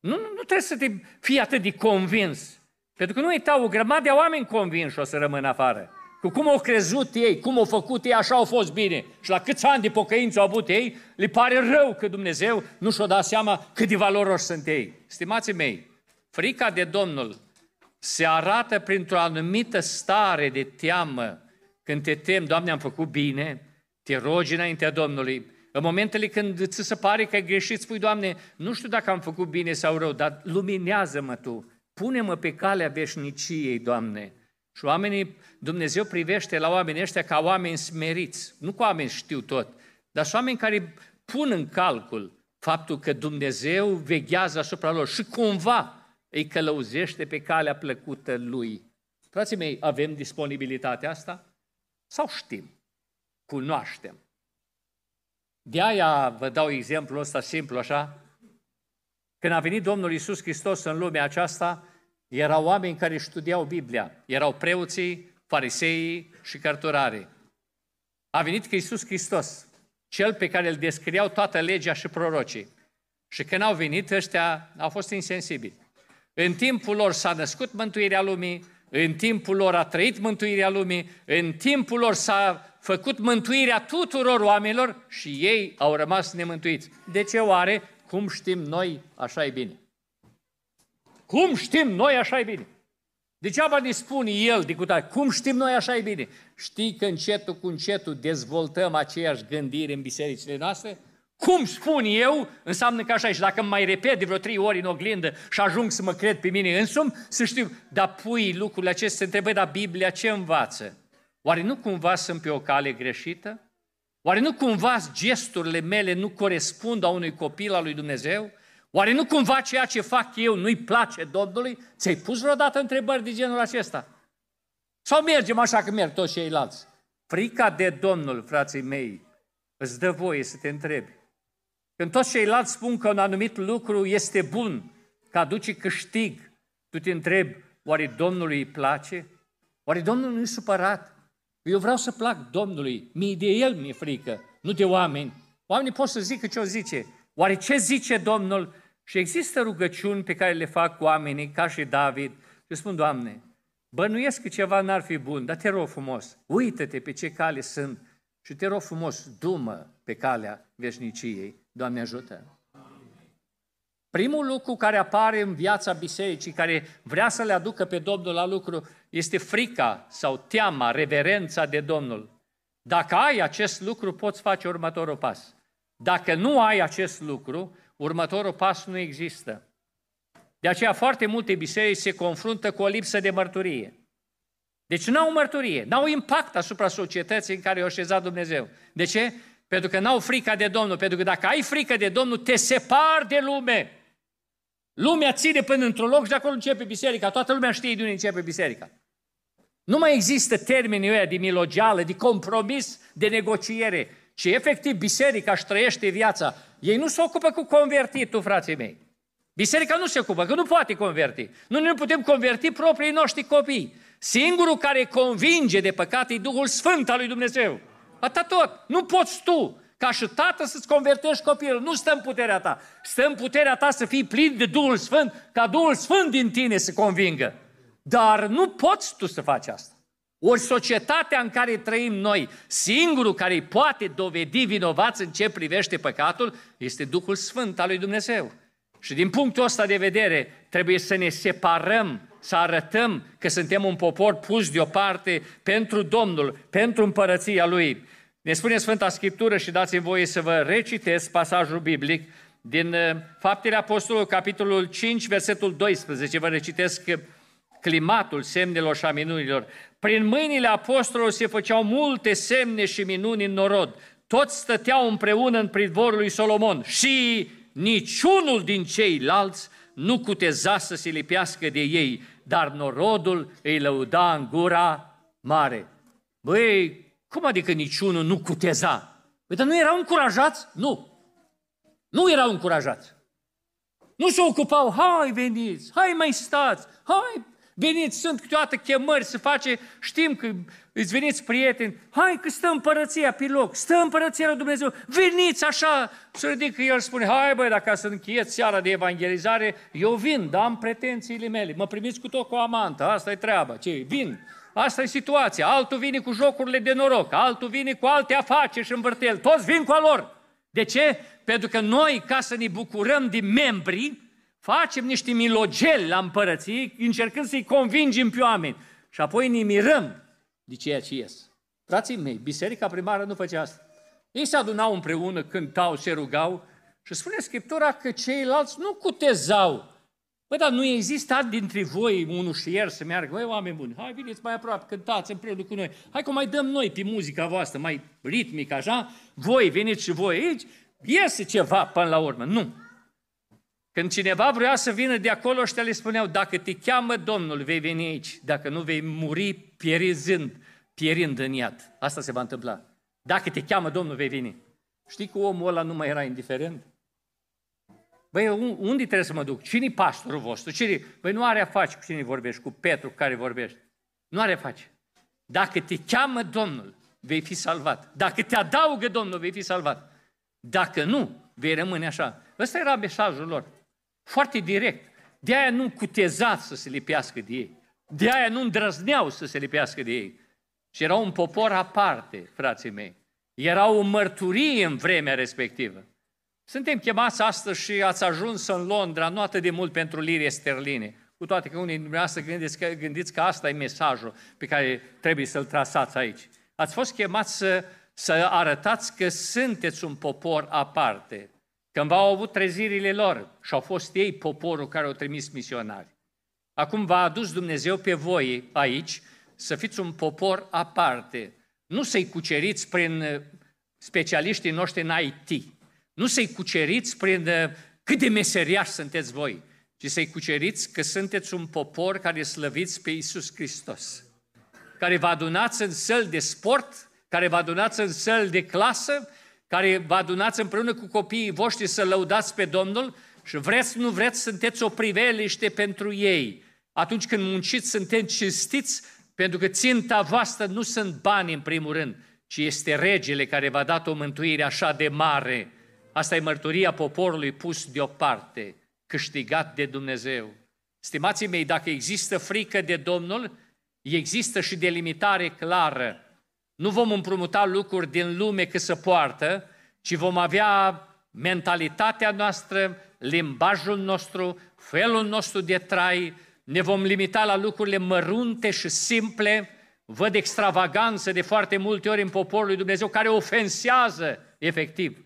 Nu, nu, nu trebuie să te fii atât de convins. Pentru că nu uita, o grămadă de oameni convinși o să rămână afară. Cu cum au crezut ei, cum au făcut ei, așa au fost bine. Și la câți ani de pocăință au avut ei, le pare rău că Dumnezeu nu și-o dat seama cât de valoroși sunt ei. Stimații mei, frica de Domnul se arată printr-o anumită stare de teamă. Când te tem, Doamne, am făcut bine, te rogi înaintea Domnului. În momentele când ți se pare că ai greșit, spui, Doamne, nu știu dacă am făcut bine sau rău, dar luminează-mă Tu. Pune-mă pe calea veșniciei, Doamne. Și oamenii, Dumnezeu privește la oamenii ăștia ca oameni smeriți, nu ca oameni știu tot, dar sunt oameni care pun în calcul faptul că Dumnezeu veghează asupra lor și cumva îi călăuzește pe calea plăcută Lui. Frații mei, avem disponibilitatea asta? Sau știm? Cunoaștem? De aia vă dau exemplul ăsta simplu așa. Când a venit Domnul Isus Hristos în lumea aceasta, erau oameni care studiau Biblia. Erau preoții, fariseii și cărturarii. A venit Iisus Hristos, cel pe care îl descriau toată legea și prorocii. Și când au venit, ăștia au fost insensibili. În timpul lor s-a născut mântuirea lumii, în timpul lor a trăit mântuirea lumii, în timpul lor s-a făcut mântuirea tuturor oamenilor și ei au rămas nemântuiți. De ce oare? Cum știm noi, așa e bine. Cum știm noi, așa e bine. Degeaba ne spune el, dicutat, cum știm noi așa e bine? Știi că încetul cu încetul dezvoltăm aceeași gândire în bisericile noastre? Cum spun eu, înseamnă că așa e. Și dacă mai repet de vreo trei ori în oglindă și ajung să mă cred pe mine însumi, să știu, dar pui lucrurile acestea, se întrebă, dar Biblia ce învață? Oare nu cumva sunt pe o cale greșită? Oare nu cumva gesturile mele nu corespund a unui copil al lui Dumnezeu? Oare nu cumva ceea ce fac eu nu-i place Domnului? Ți-ai pus vreodată întrebări de genul acesta? Sau mergem așa că merg toți ceilalți? Frica de Domnul, frații mei, îți dă voie să te întrebi. Când toți ceilalți spun că un anumit lucru este bun, că aduce câștig, tu te întrebi, oare Domnului îi place? Oare Domnul nu-i supărat? Eu vreau să plac Domnului, mie de El mi-e frică, nu de oameni. Oamenii pot să zică ce o zice. Oare ce zice Domnul? Și există rugăciuni pe care le fac oamenii, ca și David, și spun, Doamne, bănuiesc că ceva n-ar fi bun, dar te rog frumos, uită-te pe ce cale sunt și te rog frumos, dumă pe calea veșniciei. Doamne ajută! Primul lucru care apare în viața bisericii, care vrea să le aducă pe Domnul la lucru, este frica sau teama, reverența de Domnul. Dacă ai acest lucru, poți face următorul pas. Dacă nu ai acest lucru, următorul pas nu există. De aceea foarte multe biserici se confruntă cu o lipsă de mărturie. Deci nu au mărturie, nu au impact asupra societății în care o așezat Dumnezeu. De ce? Pentru că n-au frica de Domnul. Pentru că dacă ai frică de Domnul, te separi de lume. Lumea ține până într-un loc și de acolo începe biserica. Toată lumea știe de unde începe biserica. Nu mai există termenii ăia de milogeală, de compromis, de negociere, ci efectiv biserica își trăiește viața. Ei nu se ocupă cu convertitul, frații mei. Biserica nu se ocupă, că nu poate converti. Nu ne putem converti proprii noștri copii. Singurul care convinge de păcat e Duhul Sfânt al lui Dumnezeu. Atât tot. Nu poți tu, ca și tată, să-ți convertești copilul. Nu stă în puterea ta. Stă în puterea ta să fii plin de Duhul Sfânt, ca Duhul Sfânt din tine să convingă. Dar nu poți tu să faci asta. Ori societatea în care trăim noi, singurul care îi poate dovedi vinovați în ce privește păcatul, este Duhul Sfânt al lui Dumnezeu. Și din punctul ăsta de vedere, trebuie să ne separăm, să arătăm că suntem un popor pus deoparte pentru Domnul, pentru împărăția Lui. Ne spune Sfânta Scriptură și dați-mi voie să vă recitesc pasajul biblic din uh, Faptele Apostolului, capitolul 5, versetul 12. Vă recitesc climatul semnelor și a minunilor. Prin mâinile apostolilor se făceau multe semne și minuni în norod. Toți stăteau împreună în pridvorul lui Solomon și niciunul din ceilalți nu cuteza să se lipească de ei, dar norodul îi lăuda în gura mare. Băi, cum adică niciunul nu cuteza? Păi, dar nu erau încurajați? Nu. Nu erau încurajați. Nu se ocupau, hai veniți, hai mai stați, hai Veniți, sunt câteodată chemări să face, știm că îți veniți prieteni, hai că stă împărăția pe loc, stă împărăția lui Dumnezeu, veniți așa, să ridică el spune, hai băi, dacă să închieți seara de evangelizare, eu vin, dar am pretențiile mele, mă primiți cu tot cu o amantă, asta e treaba, ce vin, asta e situația, altul vine cu jocurile de noroc, altul vine cu alte afaceri și învârtel, toți vin cu a lor. De ce? Pentru că noi, ca să ne bucurăm de membri, facem niște milogeli la împărăție, încercând să-i convingem pe oameni. Și apoi ne mirăm de ceea ce ies. Frații mei, biserica primară nu făcea asta. Ei se adunau împreună, cântau, se rugau și spune Scriptura că ceilalți nu cutezau. Păi, dar nu există dintre voi unul și ieri să meargă, băi, oameni buni, hai, veniți mai aproape, cântați împreună cu noi, hai că mai dăm noi pe muzica voastră, mai ritmic, așa, voi veniți și voi aici, iese ceva până la urmă. Nu. Când cineva vrea să vină de acolo, ăștia le spuneau, dacă te cheamă Domnul, vei veni aici, dacă nu vei muri pierizând, pierind în iad. Asta se va întâmpla. Dacă te cheamă Domnul, vei veni. Știi că omul ăla nu mai era indiferent? Băi, unde trebuie să mă duc? Cine-i pastorul vostru? Cine? Băi, nu are a face cu cine vorbești, cu Petru cu care vorbești. Nu are a face. Dacă te cheamă Domnul, vei fi salvat. Dacă te adaugă Domnul, vei fi salvat. Dacă nu, vei rămâne așa. Ăsta era mesajul lor. Foarte direct. De aia nu cuteza să se lipească de ei. De aia nu îndrăzneau să se lipească de ei. Și era un popor aparte, frații mei. Era o mărturie în vremea respectivă. Suntem chemați astăzi și ați ajuns în Londra, nu atât de mult pentru lire sterline, cu toate că unii dintre dumneavoastră gândiți că, gândiți că asta e mesajul pe care trebuie să-l trasați aici. Ați fost chemați să, să arătați că sunteți un popor aparte. Când au avut trezirile lor și au fost ei poporul care au trimis misionari. Acum v-a adus Dumnezeu pe voi aici să fiți un popor aparte. Nu să-i cuceriți prin uh, specialiștii noștri în IT. Nu să-i cuceriți prin uh, cât de meseriași sunteți voi, ci să-i cuceriți că sunteți un popor care slăviți pe Iisus Hristos, care vă adunați în săl de sport, care vă adunați în săl de clasă, care vă adunați împreună cu copiii voștri să lăudați pe Domnul și vreți, nu vreți, sunteți o priveliște pentru ei. Atunci când munciți, sunteți cinstiți, pentru că ținta voastră nu sunt bani în primul rând, ci este regele care v-a dat o mântuire așa de mare. Asta e mărturia poporului pus deoparte, câștigat de Dumnezeu. Stimații mei, dacă există frică de Domnul, există și delimitare clară. Nu vom împrumuta lucruri din lume că se poartă, ci vom avea mentalitatea noastră, limbajul nostru, felul nostru de trai, ne vom limita la lucrurile mărunte și simple, văd extravaganță de foarte multe ori în poporul lui Dumnezeu care ofensează efectiv.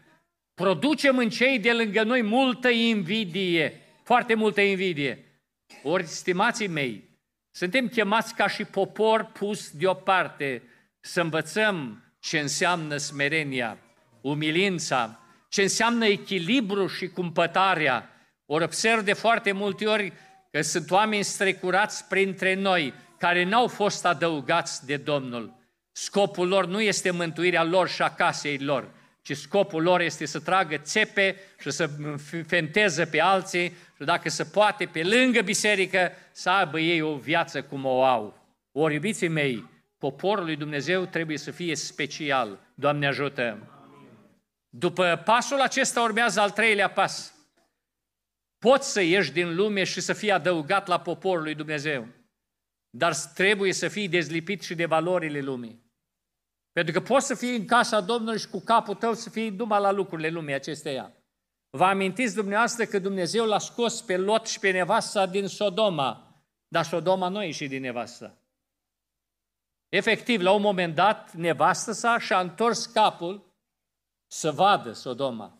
Producem în cei de lângă noi multă invidie, foarte multă invidie. Ori, stimații mei, suntem chemați ca și popor pus deoparte să învățăm ce înseamnă smerenia, umilința, ce înseamnă echilibru și cumpătarea. Ori observ de foarte multe ori că sunt oameni strecurați printre noi, care n-au fost adăugați de Domnul. Scopul lor nu este mântuirea lor și a casei lor, ci scopul lor este să tragă țepe și să fenteze pe alții și dacă se poate, pe lângă biserică, să aibă ei o viață cum o au. Ori, iubiții mei, poporul lui Dumnezeu trebuie să fie special. Doamne ajută! După pasul acesta urmează al treilea pas. Poți să ieși din lume și să fii adăugat la poporul lui Dumnezeu, dar trebuie să fii dezlipit și de valorile lumii. Pentru că poți să fii în casa Domnului și cu capul tău să fii numai la lucrurile lumii acesteia. Vă amintiți dumneavoastră că Dumnezeu l-a scos pe Lot și pe nevasta din Sodoma, dar Sodoma nu a ieșit din nevasta. Efectiv, la un moment dat, nevastă sa și-a întors capul să vadă Sodoma.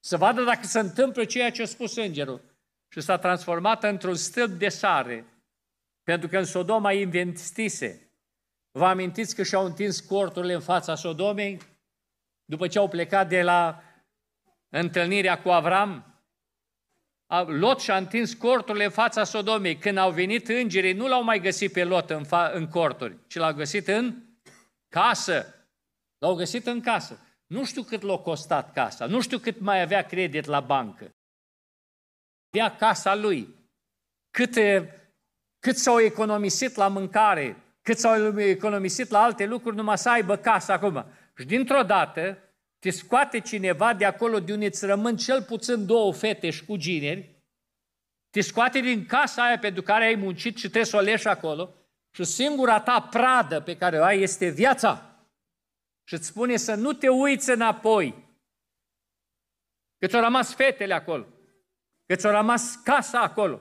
Să vadă dacă se întâmplă ceea ce a spus îngerul. Și s-a transformat într-un stâlp de sare, pentru că în Sodoma investise. Vă amintiți că și-au întins corturile în fața Sodomei? După ce au plecat de la întâlnirea cu Avram, Lot și-a întins corturile în fața Sodomei. Când au venit îngerii, nu l-au mai găsit pe Lot în, fa- în corturi, ci l-au găsit în casă. L-au găsit în casă. Nu știu cât l-a costat casa, nu știu cât mai avea credit la bancă. Avea casa lui. Cât, cât s-au economisit la mâncare, cât s-au economisit la alte lucruri, numai să aibă casa acum. Și dintr-o dată te scoate cineva de acolo de unde îți rămân cel puțin două fete și cugineri, te scoate din casa aia pentru care ai muncit și trebuie să o leși acolo și singura ta pradă pe care o ai este viața și îți spune să nu te uiți înapoi. Că ți-au rămas fetele acolo, că ți-au rămas casa acolo,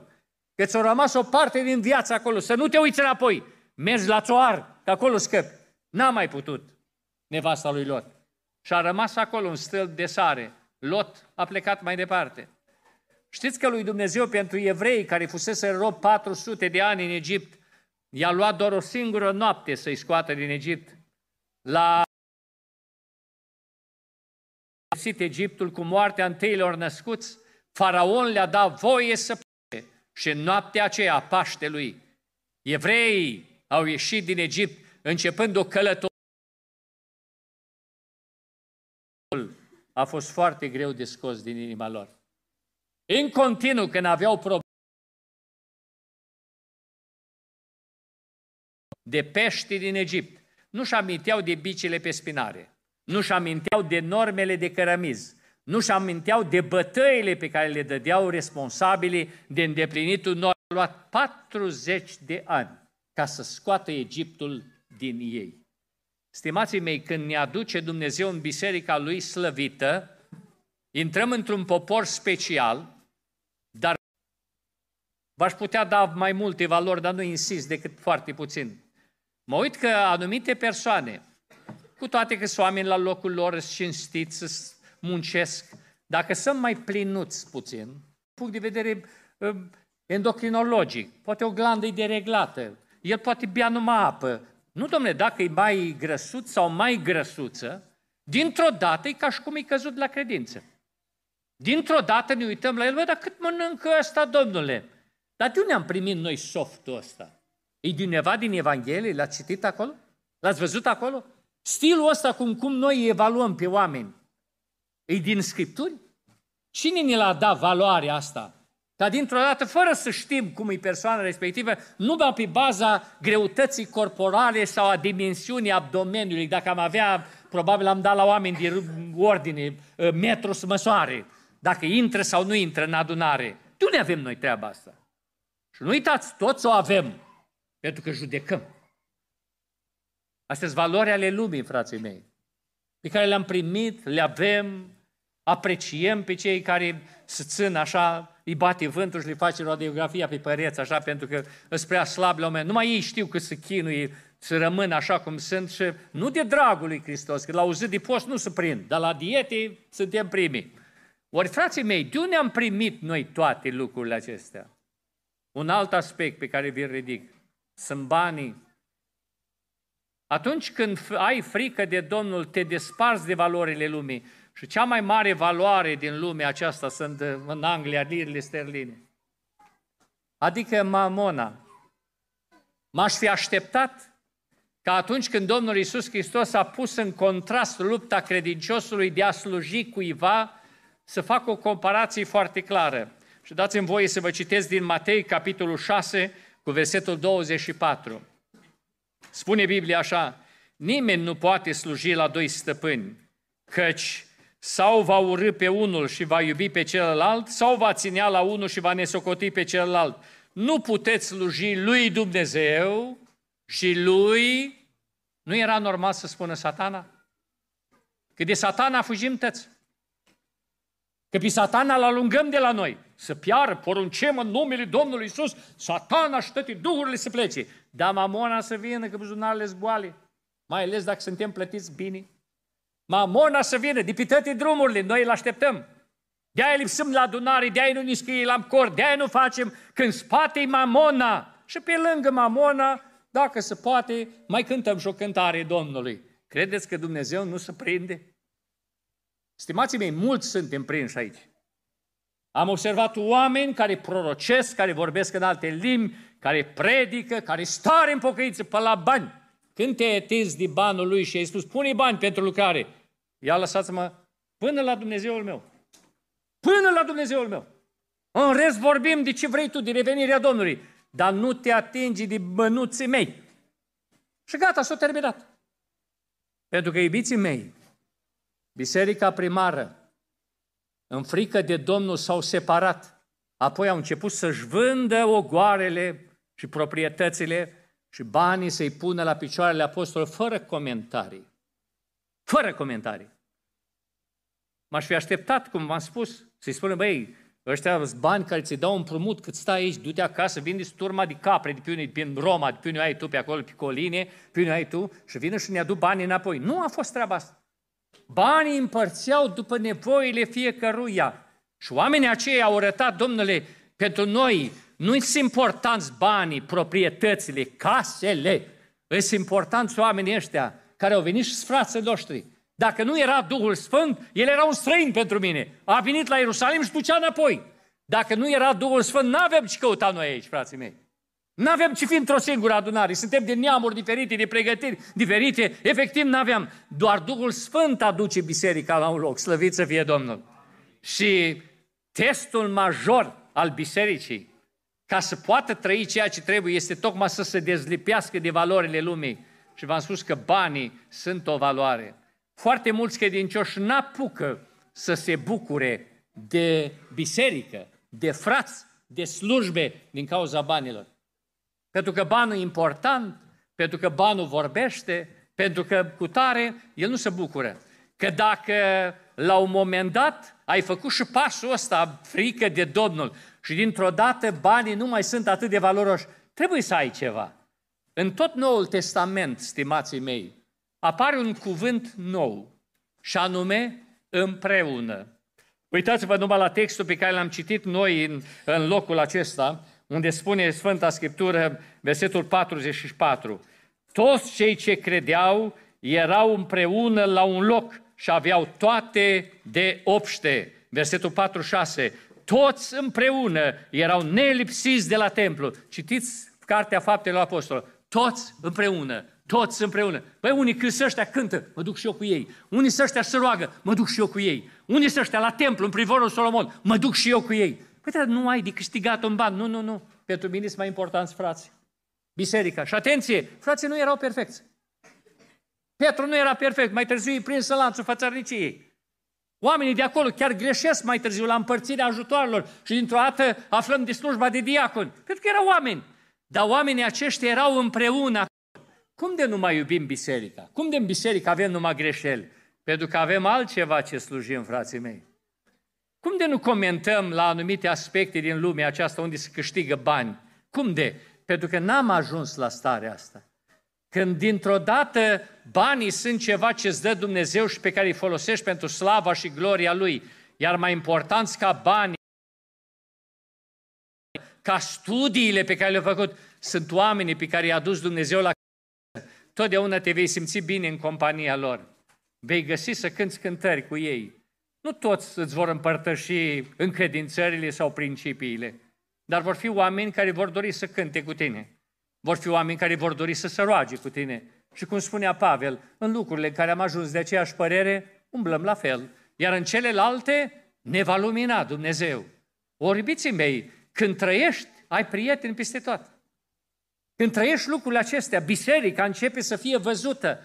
că ți-au rămas o parte din viața acolo, să nu te uiți înapoi. Mergi la țoar, că acolo scăpi. N-a mai putut nevasta lui Lot. Și a rămas acolo un stâlp de sare. Lot a plecat mai departe. Știți că lui Dumnezeu pentru evrei care fusese rob 400 de ani în Egipt, i-a luat doar o singură noapte să-i scoată din Egipt. La pedepsit Egiptul cu moartea întâilor născuți, faraon le-a dat voie să plece și în noaptea aceea, Paștelui, evreii au ieșit din Egipt începând o călătorie. A fost foarte greu de scos din inima lor. în continuu când aveau probleme de pești din Egipt, nu-și aminteau de bicile pe spinare, nu-și aminteau de normele de cărămiz, nu-și aminteau de bătăile pe care le dădeau responsabili de îndeplinitul normelor. A luat 40 de ani ca să scoată Egiptul din ei. Stimații mei, când ne aduce Dumnezeu în biserica lui slăvită, intrăm într-un popor special, dar v-aș putea da mai multe valori, dar nu insist decât foarte puțin. Mă uit că anumite persoane, cu toate că sunt oameni la locul lor cinstiți, muncesc, dacă sunt mai plinuți puțin, punct de vedere uh, endocrinologic, poate o glandă e dereglată, el poate bea numai apă. Nu, domnule, dacă e mai grăsuț sau mai grăsuță, dintr-o dată e ca și cum e căzut la credință. Dintr-o dată ne uităm la el, bă, dar cât mănâncă ăsta, domnule? Dar de unde am primit noi softul ăsta? E din undeva din Evanghelie? L-ați citit acolo? L-ați văzut acolo? Stilul ăsta cum, cum noi evaluăm pe oameni. E din Scripturi? Cine ne l-a dat valoarea asta? Ca dintr-o dată, fără să știm cum e persoana respectivă, numai pe baza greutății corporale sau a dimensiunii abdomeniului, dacă am avea, probabil am dat la oameni de ordine, ă, metru să măsoare, dacă intră sau nu intră în adunare. De unde avem noi treaba asta? Și nu uitați, toți o avem, pentru că judecăm. Astea sunt valori ale lumii, frații mei, pe care le-am primit, le avem, apreciem pe cei care se țin așa, îi bate vântul și le face radiografia pe păreți, așa, pentru că sunt prea slab la moment. Numai ei știu că se chinuie să rămână așa cum sunt și nu de dragul lui Hristos, că la o zi de post nu se prind, dar la diete suntem primii. Ori, frații mei, de unde am primit noi toate lucrurile acestea? Un alt aspect pe care vi-l ridic, sunt banii. Atunci când ai frică de Domnul, te desparți de valorile lumii. Și cea mai mare valoare din lumea aceasta sunt în Anglia lirile sterline. Adică mamona. M-aș fi așteptat ca atunci când Domnul Iisus Hristos a pus în contrast lupta credinciosului de a sluji cuiva, să fac o comparație foarte clară. Și dați-mi voie să vă citesc din Matei, capitolul 6, cu versetul 24. Spune Biblia așa, nimeni nu poate sluji la doi stăpâni, căci sau va urâ pe unul și va iubi pe celălalt, sau va ținea la unul și va nesocoti pe celălalt. Nu puteți sluji lui Dumnezeu și lui... Nu era normal să spună satana? Că de satana fugim tăți. Că pe satana îl alungăm de la noi. Să piară, poruncem în numele Domnului Isus, satana și toate duhurile să plece. Dar mamona să vină, că buzunarele zgoale. Mai ales dacă suntem plătiți bine. Mamona să vină, de pe toate drumurile, noi îl așteptăm. De-aia lipsăm la adunare, de-aia nu ne scrie la cor, de-aia nu facem când spate mamona. Și pe lângă mamona, dacă se poate, mai cântăm și o cântare Domnului. Credeți că Dumnezeu nu se prinde? Stimații mei, mulți suntem prinși aici. Am observat oameni care prorocesc, care vorbesc în alte limbi, care predică, care stare în pocăință pe la bani. Când te-ai atins de banul lui și ai spus, pune bani pentru lucrare, ia lăsați-mă până la Dumnezeul meu. Până la Dumnezeul meu. În rest vorbim de ce vrei tu, de revenirea Domnului, dar nu te atingi de bănuții mei. Și gata, s-a terminat. Pentru că, iubiții mei, biserica primară, în frică de Domnul, s-au separat. Apoi au început să-și vândă ogoarele și proprietățile și banii să-i pună la picioarele apostolului fără comentarii. Fără comentarii. M-aș fi așteptat, cum v-am spus, să-i spună, băi, ăștia bani care ți dau împrumut cât stai aici, du-te acasă, vinde turma de capre de pe din Roma, de pe unde ai tu pe acolo, pe coline, pe unde ai tu și vină și ne adu banii înapoi. Nu a fost treaba asta. Banii împărțeau după nevoile fiecăruia. Și oamenii aceia au arătat, domnule, pentru noi nu sunt importanți banii, proprietățile, casele. Sunt importanți oamenii ăștia care au venit și frații noștri. Dacă nu era Duhul Sfânt, el era un străin pentru mine. A venit la Ierusalim și ducea înapoi. Dacă nu era Duhul Sfânt, nu avem ce căuta noi aici, frații mei. Nu avem ce fi într-o singură adunare. Suntem de neamuri diferite, de pregătiri diferite. Efectiv, nu aveam. Doar Duhul Sfânt aduce biserica la un loc. Slăvit să fie Domnul. Și testul major al bisericii, ca să poată trăi ceea ce trebuie, este tocmai să se dezlipească de valorile lumii. Și v-am spus că banii sunt o valoare. Foarte mulți credincioși n-apucă să se bucure de biserică, de frați, de slujbe din cauza banilor. Pentru că banul e important, pentru că banul vorbește, pentru că cu tare el nu se bucură. Că dacă la un moment dat ai făcut și pasul ăsta, frică de Domnul, și dintr-o dată banii nu mai sunt atât de valoroși, trebuie să ai ceva. În tot Noul Testament, stimații mei, apare un cuvânt nou, și anume împreună. Uitați-vă numai la textul pe care l-am citit noi în, în locul acesta, unde spune Sfânta Scriptură, versetul 44. Toți cei ce credeau erau împreună la un loc și aveau toate de obște. Versetul 46. Toți împreună erau nelipsiți de la templu. Citiți Cartea Faptelor Apostolilor. Toți împreună toți împreună. Păi unii când ăștia cântă, mă duc și eu cu ei. Unii ăștia se roagă, mă duc și eu cu ei. Unii ăștia la templu, în privorul Solomon, mă duc și eu cu ei. Păi dar nu ai de câștigat un ban. Nu, nu, nu. Pentru mine sunt mai importanți frați. Biserica. Și atenție, frații nu erau perfecți. Petru nu era perfect, mai târziu e prins în lanțul fățărniciei. Oamenii de acolo chiar greșesc mai târziu la împărțirea ajutoarelor și dintr-o dată aflăm de slujba de diacon. Pentru că erau oameni. Dar oamenii aceștia erau împreună cum de nu mai iubim biserica? Cum de în biserică avem numai greșeli? Pentru că avem altceva ce slujim, frații mei. Cum de nu comentăm la anumite aspecte din lumea aceasta unde se câștigă bani? Cum de? Pentru că n-am ajuns la starea asta. Când dintr-o dată banii sunt ceva ce îți dă Dumnezeu și pe care îi folosești pentru slava și gloria Lui, iar mai important ca banii, ca studiile pe care le-au făcut, sunt oamenii pe care i-a dus Dumnezeu la totdeauna te vei simți bine în compania lor. Vei găsi să cânți cântări cu ei. Nu toți îți vor împărtăși încredințările sau principiile, dar vor fi oameni care vor dori să cânte cu tine. Vor fi oameni care vor dori să se roage cu tine. Și cum spunea Pavel, în lucrurile în care am ajuns de aceeași părere, umblăm la fel. Iar în celelalte ne va lumina Dumnezeu. Ori, iubiții mei, când trăiești, ai prieteni peste tot. Când trăiești lucrurile acestea, biserica începe să fie văzută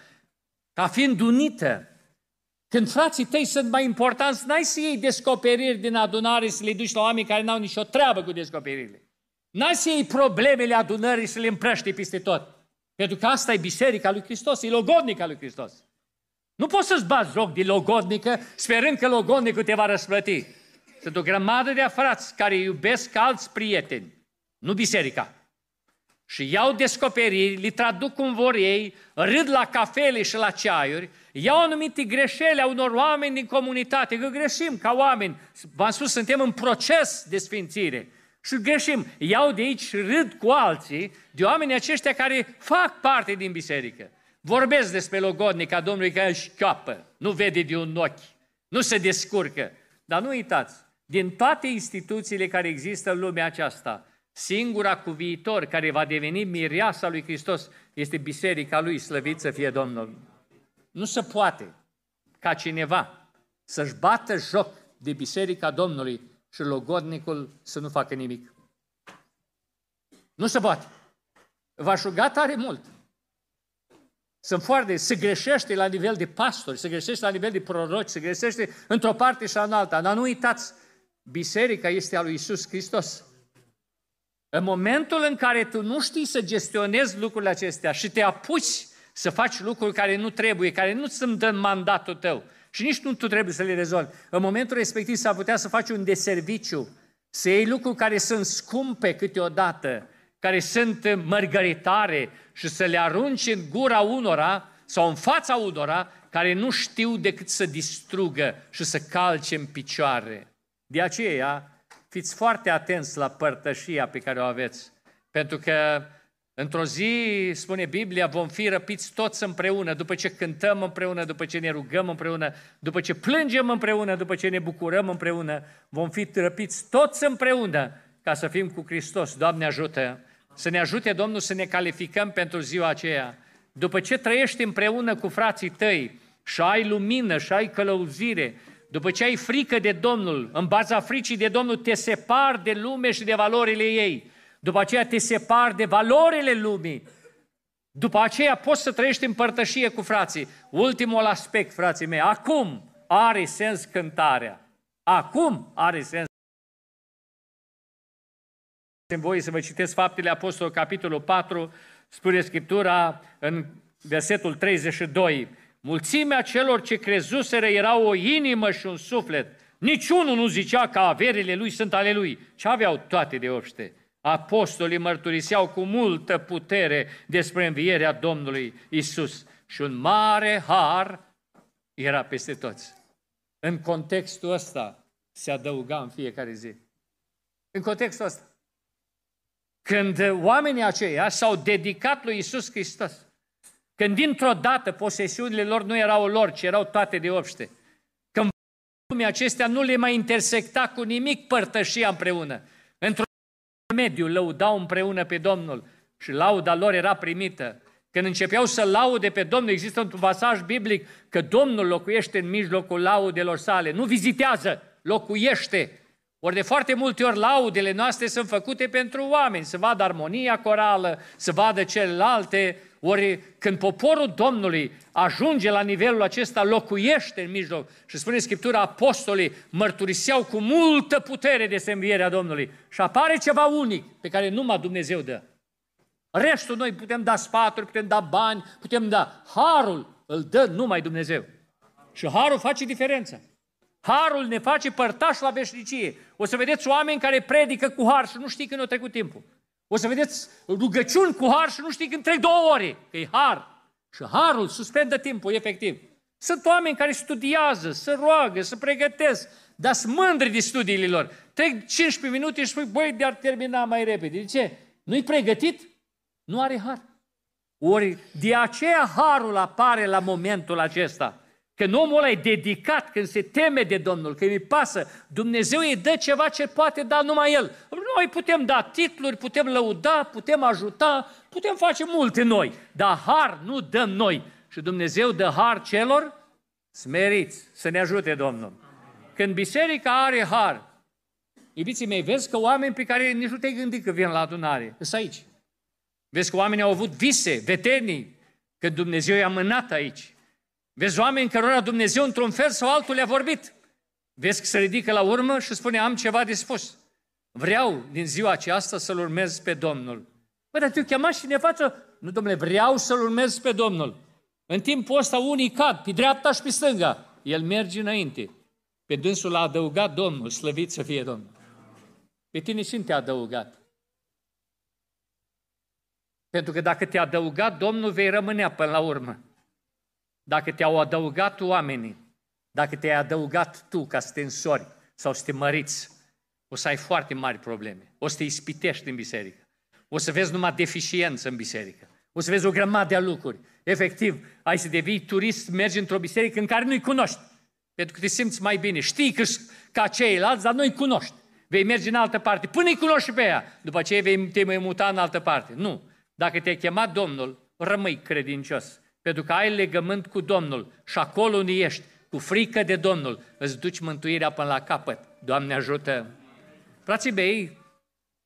ca fiind unită. Când frații tăi sunt mai importanți, n-ai să iei descoperiri din adunare să le duci la oameni care n-au nicio treabă cu descoperirile. N-ați să iei problemele adunării să le împrăști peste tot. Pentru că asta e biserica lui Hristos, e logodnica lui Hristos. Nu poți să-ți bați joc de logodnică sperând că logodnicul te va răsplăti. Sunt o grămadă de frați care iubesc alți prieteni, nu biserica și iau descoperiri, le traduc cum vor ei, râd la cafele și la ceaiuri, iau anumite greșeli a unor oameni din comunitate, că greșim ca oameni. V-am spus, suntem în proces de sfințire. Și greșim. Iau de aici și râd cu alții, de oameni aceștia care fac parte din biserică. Vorbesc despre logodnica Domnului care își capă, nu vede de un ochi, nu se descurcă. Dar nu uitați, din toate instituțiile care există în lumea aceasta, Singura cu viitor care va deveni mireasa lui Hristos este biserica lui, slăvit să fie Domnul. Nu se poate ca cineva să-și bată joc de biserica Domnului și logodnicul să nu facă nimic. Nu se poate. V-aș ruga tare mult. Sunt foarte, se greșește la nivel de pastori, se greșește la nivel de proroci, se greșește într-o parte și în alta, dar nu uitați, biserica este a lui Isus Hristos. În momentul în care tu nu știi să gestionezi lucrurile acestea și te apuci să faci lucruri care nu trebuie, care nu sunt în mandatul tău și nici nu tu trebuie să le rezolvi, în momentul respectiv s-ar putea să faci un deserviciu, să iei lucruri care sunt scumpe câteodată, care sunt mărgăritare și să le arunci în gura unora sau în fața unora care nu știu decât să distrugă și să calce în picioare. De aceea, fiți foarte atenți la părtășia pe care o aveți, pentru că într-o zi, spune Biblia, vom fi răpiți toți împreună, după ce cântăm împreună, după ce ne rugăm împreună, după ce plângem împreună, după ce ne bucurăm împreună, vom fi răpiți toți împreună ca să fim cu Hristos. Doamne ajută! Să ne ajute Domnul să ne calificăm pentru ziua aceea. După ce trăiești împreună cu frații tăi și ai lumină și ai călăuzire, După ce ai frică de Domnul, în baza fricii de Domnul, te separi de lume și de valorile ei. După aceea te separi de valorile lumii. După aceea poți să trăiești în părtășie cu frații. Ultimul aspect, frații mei, acum are sens cântarea. Acum are sens. În voi să vă citesc faptele Apostolului, capitolul 4, spune Scriptura în versetul 32. Mulțimea celor ce crezuseră erau o inimă și un suflet. Niciunul nu zicea că averile lui sunt ale lui, ce aveau toate de obște. Apostolii mărturiseau cu multă putere despre învierea Domnului Isus și un mare har era peste toți. În contextul ăsta se adăuga în fiecare zi. În contextul ăsta. Când oamenii aceia s-au dedicat lui Isus Hristos, când dintr-o dată posesiunile lor nu erau lor, ci erau toate de obște, când lumea acestea nu le mai intersecta cu nimic părtășia împreună, într-un mediu lăudau împreună pe Domnul și lauda lor era primită. Când începeau să laude pe Domnul, există un pasaj biblic că Domnul locuiește în mijlocul laudelor sale, nu vizitează, locuiește. Ori de foarte multe ori laudele noastre sunt făcute pentru oameni, să vadă armonia corală, să vadă celelalte, ori când poporul Domnului ajunge la nivelul acesta, locuiește în mijloc și spune Scriptura, apostolii mărturiseau cu multă putere de învierea Domnului și apare ceva unic pe care numai Dumnezeu dă. Restul noi putem da sfaturi, putem da bani, putem da... Harul îl dă numai Dumnezeu. Și harul face diferența. Harul ne face părtași la veșnicie. O să vedeți oameni care predică cu har și nu știi când a trecut timpul. O să vedeți rugăciuni cu har și nu știi când trec două ore, că e har. Și harul suspendă timpul, efectiv. Sunt oameni care studiază, se roagă, se pregătesc, dar sunt mândri de studiile lor. Trec 15 minute și spui, băi, de-ar termina mai repede. De ce? Nu-i pregătit? Nu are har. Ori de aceea harul apare la momentul acesta. Când omul ăla e dedicat, când se teme de Domnul, când îi pasă, Dumnezeu îi dă ceva ce poate da numai El. Noi putem da titluri, putem lăuda, putem ajuta, putem face multe noi, dar har nu dăm noi. Și Dumnezeu dă har celor smeriți. Să ne ajute Domnul. Când biserica are har, iubiții mei, vezi că oameni pe care nici nu te-ai gândit că vin la adunare, sunt aici. Vezi că oamenii au avut vise, vetenii, că Dumnezeu i-a mânat aici. Vezi oameni cărora Dumnezeu într-un fel sau altul le-a vorbit. Vezi că se ridică la urmă și spune, am ceva de spus. Vreau din ziua aceasta să-L urmez pe Domnul. Bă, dar tu chemat și ne față? Nu, domnule, vreau să-L urmez pe Domnul. În timpul ăsta unii cad, pe dreapta și pe stânga. El merge înainte. Pe dânsul a adăugat Domnul, slăvit să fie Domnul. Pe tine și te-a adăugat. Pentru că dacă te-a adăugat Domnul, vei rămânea până la urmă dacă te-au adăugat oamenii, dacă te-ai adăugat tu ca să te însori sau să te măriți, o să ai foarte mari probleme. O să te ispitești în biserică. O să vezi numai deficiență în biserică. O să vezi o grămadă de lucruri. Efectiv, ai să devii turist, mergi într-o biserică în care nu-i cunoști. Pentru că te simți mai bine. Știi că ca ceilalți, dar nu-i cunoști. Vei merge în altă parte, până îi cunoști și pe ea. După aceea vei te mai muta în altă parte. Nu. Dacă te-a chemat Domnul, rămâi credincios. Pentru că ai legământ cu Domnul și acolo unde ești, cu frică de Domnul, îți duci mântuirea până la capăt. Doamne ajută! Frații mei,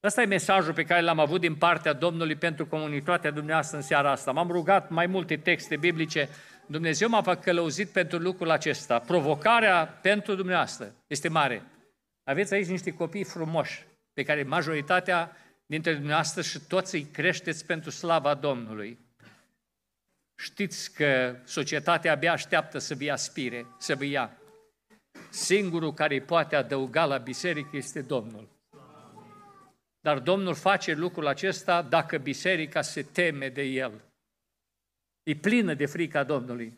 ăsta e mesajul pe care l-am avut din partea Domnului pentru comunitatea dumneavoastră în seara asta. M-am rugat mai multe texte biblice. Dumnezeu m-a călăuzit pentru lucrul acesta. Provocarea pentru dumneavoastră este mare. Aveți aici niște copii frumoși, pe care majoritatea dintre dumneavoastră și toți îi creșteți pentru slava Domnului. Știți că societatea abia așteaptă să vi aspire, să vă ia. Singurul care îi poate adăuga la biserică este Domnul. Dar Domnul face lucrul acesta dacă biserica se teme de El. E plină de frica Domnului.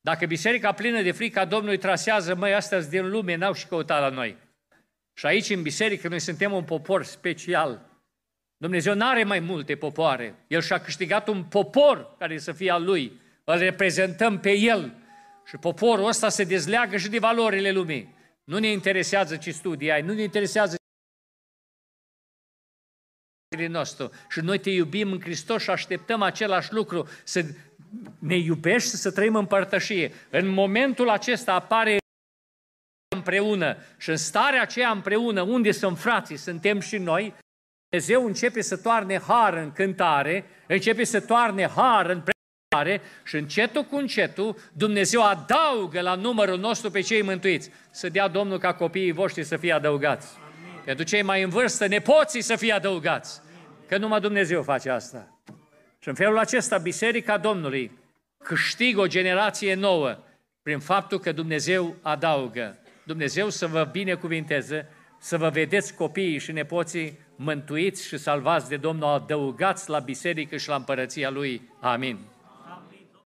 Dacă biserica plină de frica Domnului trasează, măi, astea din lume, n-au și căutat la noi. Și aici, în biserică, noi suntem un popor special. Dumnezeu nu are mai multe popoare. El și-a câștigat un popor care să fie al lui. Îl reprezentăm pe el. Și poporul ăsta se dezleagă și de valorile lumii. Nu ne interesează ce studii ai, nu ne interesează nostru. Și noi te iubim în Hristos și așteptăm același lucru, să ne iubești, să trăim în părtășie. În momentul acesta apare împreună și în starea aceea împreună, unde sunt frații, suntem și noi, Dumnezeu începe să toarne har în cântare, începe să toarne har în predicare și încetul cu încetul Dumnezeu adaugă la numărul nostru pe cei mântuiți. Să dea Domnul ca copiii voștri să fie adăugați. Amin. Pentru cei mai în vârstă, nepoții să fie adăugați. Că numai Dumnezeu face asta. Și în felul acesta, Biserica Domnului câștigă o generație nouă prin faptul că Dumnezeu adaugă. Dumnezeu să vă binecuvinteze, să vă vedeți copiii și nepoții mântuiți și salvați de Domnul, adăugați la biserică și la împărăția Lui. Amin.